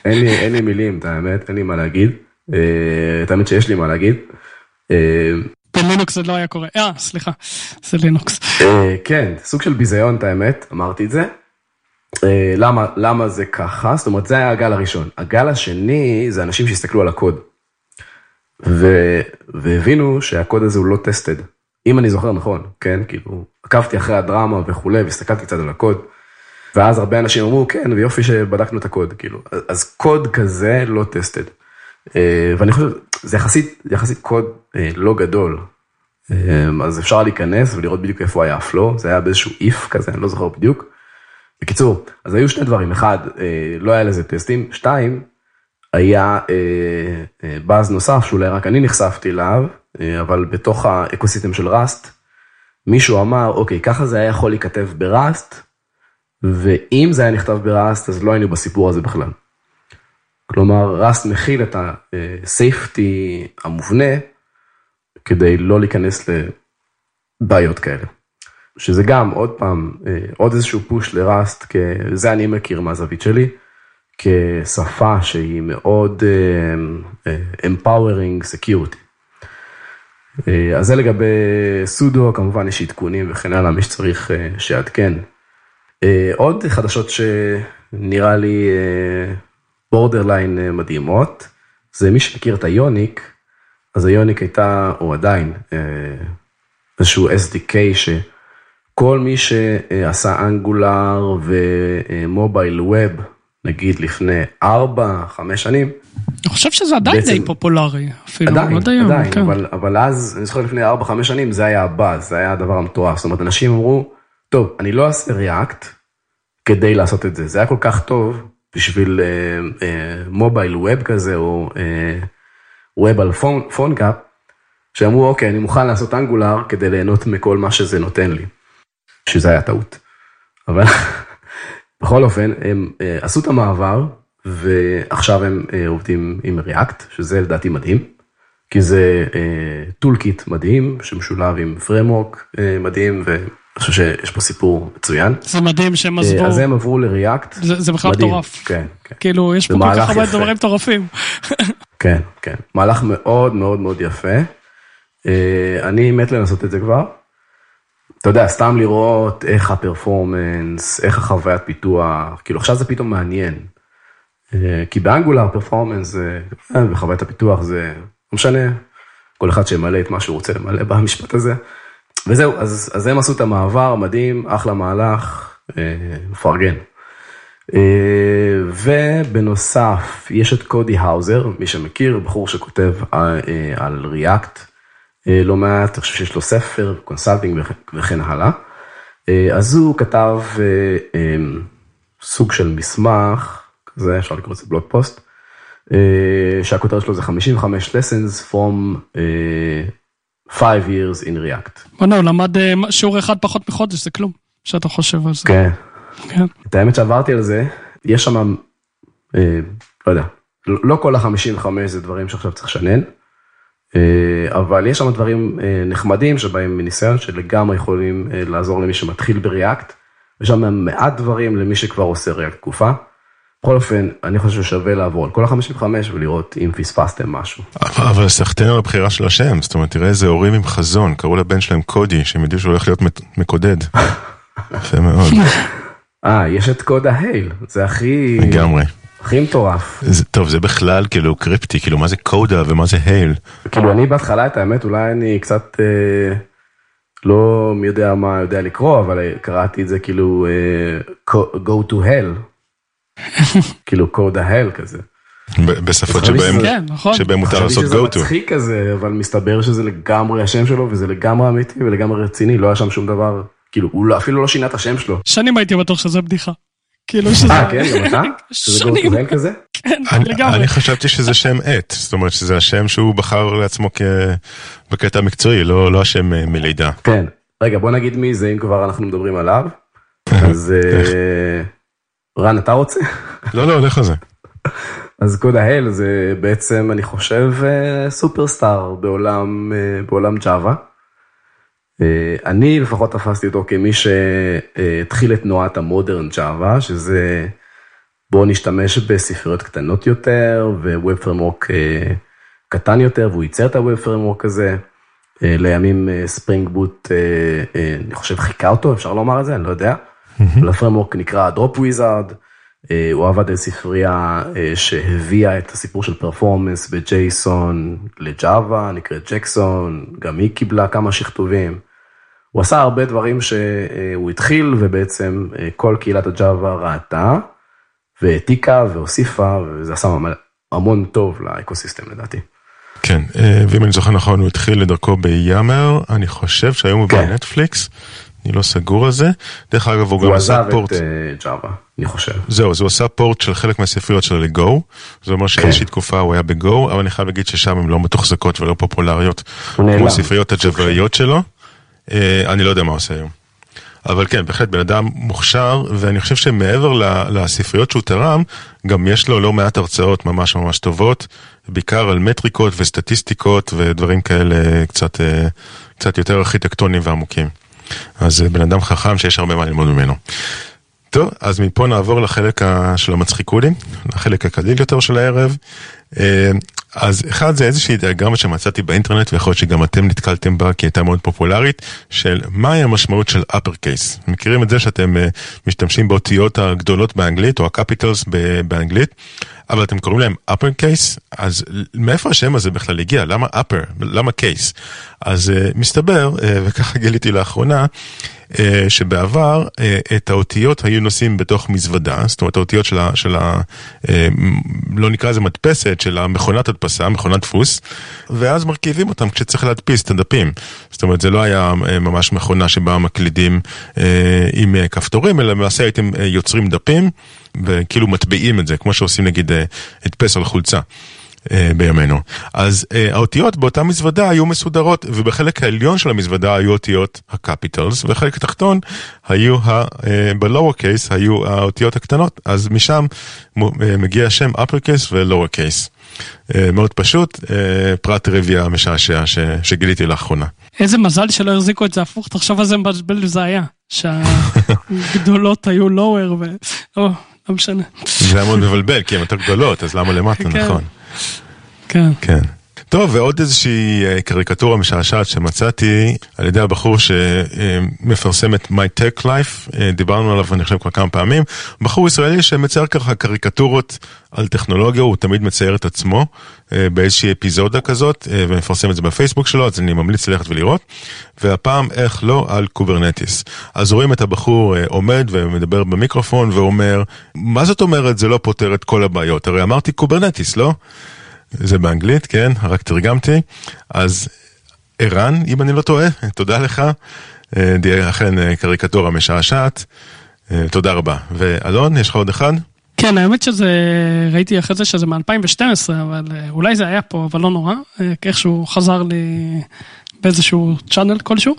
אין לי, אין לי מילים, את האמת, אין לי מה להגיד. את האמת שיש לי מה להגיד. בלינוקס זה לא היה קורה. אה, סליחה, זה לינוקס. אה, כן, סוג של ביזיון, את האמת, אמרתי את זה. אה, למה, למה זה ככה? זאת אומרת, זה היה הגל הראשון. הגל השני זה אנשים שהסתכלו על הקוד. ו... והבינו שהקוד הזה הוא לא טסטד. אם אני זוכר נכון, כן? כאילו, עקבתי אחרי הדרמה וכולי, והסתכלתי קצת על הקוד. ואז הרבה אנשים אמרו, כן, ויופי שבדקנו את הקוד, כאילו. אז קוד כזה לא טסטד. אה, ואני חושב, זה יחסית, יחסית קוד אה, לא גדול. אה, אז אפשר להיכנס ולראות בדיוק איפה היה הפלו, זה היה באיזשהו איף כזה, אני לא זוכר בדיוק. בקיצור, אז היו שני דברים, אחד, אה, לא היה לזה טסטים, שתיים, היה אה, אה, באז נוסף שאולי רק אני נחשפתי אליו, אה, אבל בתוך האקוסיסטם של ראסט, מישהו אמר, אוקיי, ככה זה היה יכול להיכתב בראסט, ואם זה היה נכתב בראסט, אז לא היינו בסיפור הזה בכלל. כלומר, ראסט מכיל את ה-safety המובנה, כדי לא להיכנס לבעיות כאלה. שזה גם, עוד פעם, עוד איזשהו פוש לראסט, זה אני מכיר מהזווית שלי, כשפה שהיא מאוד אה, אה, empowering security. אה, אז זה לגבי sudo, כמובן יש עדכונים וכן הלאה, מי שצריך אה, שיעדכן. עוד חדשות שנראה לי borderline מדהימות, זה מי שמכיר את ה Ionic, אז Ionic הייתה, או עדיין, אה, איזשהו SDK כל מי שעשה Angular ו mobile web, נגיד לפני 4-5 שנים, אני חושב שזה עדיין בעצם- די פופולרי, אפילו עדיין, עד היום, עדיין, כן. אבל, אבל אז, אני זוכר לפני 4-5 שנים, זה היה הבאז, זה היה הדבר המטורף. זאת אומרת, אנשים אמרו, טוב, אני לא אעשה React כדי לעשות את זה. זה היה כל כך טוב בשביל אה, אה, mobile web כזה, או אה, web על phone, PhoneGap, שאמרו, אוקיי, אני מוכן לעשות Angular כדי ליהנות מכל מה שזה נותן לי. שזה היה טעות. אבל בכל אופן, הם אה, עשו את המעבר, ועכשיו הם אה, עובדים עם React, שזה לדעתי מדהים, כי זה tool kit מדהים, שמשולב עם framework מדהים, ואני חושב שיש פה סיפור מצוין. זה מדהים שהם אה, עזבו, אז הם עברו ל React. זה- בכלל מטורף. כן, כן. כאילו, יש פה כל כך הרבה. דברים מטורפים. כן, כן. מהלך מאוד מאוד מאוד יפה. אה, אני מת לנסות את זה כבר. אתה יודע, סתם לראות איך הפרפורמנס, איך החוויית פיתוח, כאילו עכשיו זה פתאום מעניין. אה, כי באנגולר פרפורמנס זה, אה, וחוויית הפיתוח זה, לא משנה, כל אחד שימלא את מה שהוא רוצה למלא במשפט הזה. וזהו, אז, אז הם עשו את המעבר, מדהים, אחלה מהלך, אה, מפרגן. אה, ובנוסף, יש את קודי האוזר, מי שמכיר, בחור שכותב אה, על React לא מעט, אני חושב שיש לו ספר, consulting וכן- הלאה. אה, אז הוא כתב אה, סוג של מסמך, כזה, אפשר לקרוא לזה blog post, שהכותרת שלו זה 55 lessons from אה, 5 years in React. בוא'נה, הוא למד אה, שיעור אחד פחות מחודש, זה כלום, שאתה חושב על זה. כן. כן. את האמת שעברתי על זה, יש שם, אה, לא יודע, לא לא כל ה-55 זה דברים שעכשיו צריך לשנן, אה, אבל יש שם דברים אה, נחמדים שבהם מניסיון שלגמרי יכולים אה, לעזור למי שמתחיל בריאקט, יש שם מעט דברים למי שכבר עושה ריאקט תקופה. בכל אופן, אני חושב ששווה לעבור על כל ה-55 ולראות אם פספסתם משהו. אבל סחטיין על הבחירה של השם, זאת אומרת, תראה איזה הורים עם חזון, קראו לבן שלהם קודי, שהם ידעו שהוא הולך להיות מקודד. יפה מאוד, אה, יש את קוד ההייל, זה הכי, לגמרי. הכי מטורף. זה- טוב, זה בכלל כאילו קריפטי, כאילו מה זה קודה ומה זה הייל. כאילו אני בהתחלה את האמת אולי אני קצת אה, לא מי יודע מה יודע לקרוא אבל קראתי את זה כאילו אה, go to hell. כאילו code ההל כזה. בשפות חשבתי שבהם שזה- כן, נכון. שבהם מותר חשבתי לעשות שזה go to. מצחיק כזה אבל מסתבר שזה לגמרי השם שלו וזה לגמרי אמיתי ולגמרי רציני לא היה שם שום דבר כאילו הוא לא- אפילו לא שינה את השם שלו. שנים הייתי בטוח שזה בדיחה. כאילו שזה... אה כן גם אתה? שזה go to hell כזה? כן, אני- לגמרי. אני חשבתי שזה שם עט, זאת אומרת שזה השם שהוא בחר לעצמו בקטע מקצועי, לא לא השם אה, מלידה. כן. רגע בוא נגיד מי זה אם כבר אנחנו מדברים עליו. אז אה, רן אתה רוצה? לא, לא, לך על זה. אז Coda Hale זה בעצם אני חושב אה, superstar בעולם אה, בעולם Java. אה, אני לפחות תפסתי אותו כמי שהתחיל את תנועת ה modern Java שזה בואו נשתמש בספריות קטנות יותר ו web framework קטן יותר והוא ייצר את ה web framework הזה. אה, לימים Spring Boot אני חושב חיקה אותו אפשר לומר את זה אני לא יודע. אבל ה framework נקרא Dropwizard. אה, הוא עבד על ספרייה אה, שהביאה את הסיפור של performance ב JSON ל Java, נקראת ג'קסון, גם היא קיבלה כמה שכתובים. הוא עשה הרבה דברים שהוא התחיל ובעצם אה, כל קהילת ה Java ראתה והעתיקה והוסיפה וזה עשה המון טוב לאקוסיסטם לדעתי. כן, ואם אני זוכר נכון, הוא התחיל לדרכו ביאמר, אני חושב שהיום הוא כן. בנטפליקס, אני לא סגור על זה. דרך אגב, הוא גם הוא עשה עזב פורט. את אה, ג'אווה, אני חושב. זהו, אז הוא עשה פורט של חלק מהספריות שלו לגו, זה אומר שאיזושהי תקופה הוא היה בגו, אבל אני חייב להגיד ששם הן לא מתוחזקות ולא פופולריות, הוא נעלם. כמו הספריות הג'וואיות שלו, אה, אני לא יודע מה הוא עושה היום. אבל כן, בהחלט בן אדם מוכשר, ואני חושב שמעבר לספריות שהוא תרם, גם יש לו לא מעט הרצאות ממש ממש טובות, בעיקר על מטריקות וסטטיסטיקות ודברים כאלה קצת, אה, קצת יותר ארכיטקטוניים ועמוקים. אז אה, בן אדם חכם שיש הרבה מה ללמוד ממנו. טוב, אז מפה נעבור לחלק של המצחיקודים, לחלק הקליל יותר של הערב. אה, אז אחד זה איזושהי דיאגרמה שמצאתי באינטרנט ויכול להיות שגם אתם נתקלתם בה כי הייתה מאוד פופולרית של מהי המשמעות של upper case. מכירים את זה שאתם uh, משתמשים באותיות הגדולות באנגלית או הקפיטלס באנגלית אבל אתם קוראים להם upper case? אז מאיפה השם הזה בכלל הגיע? למה upper? למה case? אז uh, מסתבר uh, וככה גיליתי לאחרונה אה, שבעבר אה, את האותיות היו נושאים בתוך מזוודה, זאת אומרת האותיות של ה... של ה אה, לא נקרא לזה מדפסת, של המכונת הדפסה, מכונת דפוס, ואז מרכיבים אותם כשצריך להדפיס את הדפים. זאת אומרת, זה לא היה ממש מכונה שבה מקלידים עם כפתורים, אלא למעשה הייתם יוצרים דפים וכאילו מטביעים את זה, כמו שעושים נגיד הדפס על חולצה. אה, בימינו. אז אה, האותיות באותה מזוודה היו מסודרות, ובחלק העליון של המזוודה היו אותיות הקפיטלס, ובחלק התחתון היו, ה, אה, בלואו קייס היו האותיות הקטנות, אז משם מגיע השם upper case ו-lower case. מאוד פשוט, פרט טריוויה משעשע שגיליתי לאחרונה. איזה מזל שלא החזיקו את זה הפוך, תחשוב איזה מבלבל זה היה, שהגדולות היו lower ו... לא, משנה. זה היה מאוד מבלבל, כי הן יותר גדולות, אז למה למטה, כן. נכון. כן. כן. טוב, ועוד איזושהי אה, קריקטורה משעשעת שמצאתי על ידי הבחור שמפרסם את My Tech Life, אה, דיברנו עליו אני חושב כבר כמה פעמים, בחור ישראלי שמצייר ככה קריקטורות על טכנולוגיה, הוא תמיד מצייר את עצמו אה, באיזושהי אפיזודה כזאת ומפרסם את זה בפייסבוק שלו, אז אני ממליץ ללכת ולראות, והפעם איך לא על Kubernetes. אז רואים את הבחור עומד ומדבר במיקרופון ואומר, מה זאת אומרת זה לא פותר את כל הבעיות? הרי אמרתי Kubernetes, לא? זה באנגלית, כן, רק תרגמתי. אז ערן, אם אני לא טועה, תודה לך. אה, אכן אה, קריקטורה משעשעת. אה, תודה רבה. ואלון, יש לך עוד אחד? כן, האמת שזה, ראיתי אחרי זה שזה מ-2012, אבל אולי זה היה פה, אבל לא נורא. איכשהו חזר לי באיזשהו channel כלשהו.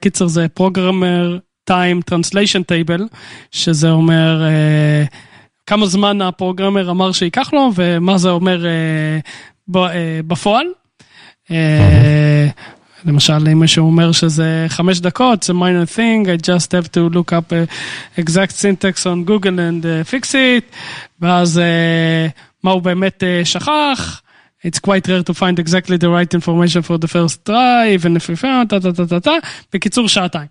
קיצר, זה programmer time translation table, שזה אומר... כמה זמן ה programmer אמר שייקח לו ומה זה אומר אה, בפועל. Uh, למשל אם מישהו אומר שזה חמש דקות זה minor thing I just have to look up a exact syntax on Google and uh, fix it ואז uh, מה הוא באמת שכח It's quite rare to find exactly the right information for the first try, even if you found, טה טה טה טה טה, בקיצור שעתיים.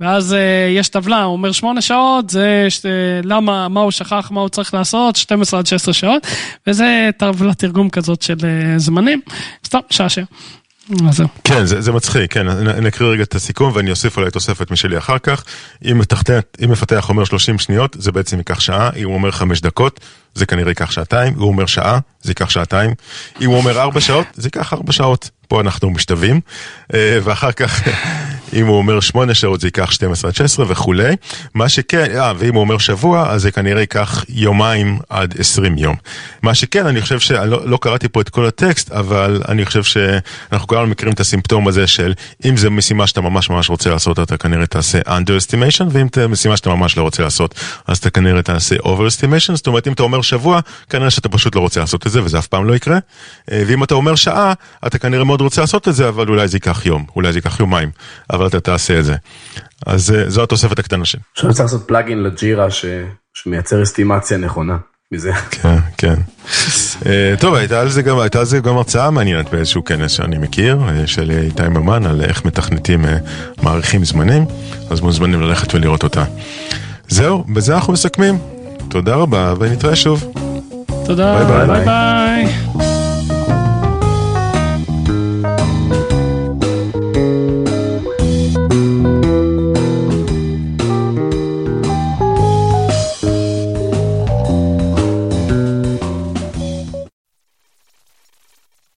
ואז uh, יש טבלה, הוא אומר שמונה שעות, זה ש... למה, מה הוא שכח, מה הוא צריך לעשות, 12 עד 16 שעות, וזה טבלת תרגום כזאת של uh, זמנים, סתם, שעשע. כן, זה, זה מצחיק, כן, אני אקריא רגע את הסיכום ואני אוסיף אולי תוספת משלי אחר כך. אם, מתחתן, אם מפתח אומר 30 שניות, זה בעצם ייקח שעה, אם הוא אומר 5 דקות, זה כנראה ייקח שעתיים, אם הוא אומר שעה, זה ייקח שעתיים, אם הוא אומר 4 שעות, זה ייקח 4 שעות. פה אנחנו משתווים, אה, ואחר כך אם הוא אומר 8 שעות זה ייקח 12 עד 16 וכולי. מה שכן, אה, ואם הוא אומר שבוע, אז זה כנראה ייקח יומיים עד 20 יום. מה שכן, אני חושב שאני לא, לא קראתי פה את כל הטקסט, אבל אני חושב שאנחנו כולנו מכירים את הסימפטום הזה של אם זו משימה שאתה ממש ממש רוצה לעשות, אתה כנראה תעשה underestimation, ואם זו משימה שאתה ממש לא רוצה לעשות, אז אתה כנראה תעשה overestimation. זאת אומרת, אם אתה אומר שבוע, כנראה שאתה פשוט לא רוצה לעשות את זה, וזה אף פעם לא יקרה. אה, ואם אתה אומר שעה, אתה כנראה מאוד רוצה לעשות את זה, אבל אולי זה ייקח יום, אולי זה ייקח יומיים, אבל אתה תעשה את זה. אז אה, זו התוספת הקטנה שלי. עכשיו צריך לעשות פלאגין לג'ירה ש... שמייצר אסטימציה נכונה. מזה. כן, כן. אה, טוב, הייתה על זה גם, הייתה על זה גם הרצאה מעניינת באיזשהו כנס שאני מכיר, אה, של איתי ממן, על איך מתכנתים, מעריכים זמנים, אז מוזמנים ללכת ולראות אותה. זהו, בזה אנחנו מסכמים. תודה רבה, ונתראה שוב. תודה, ביי ביי. ביי, ביי.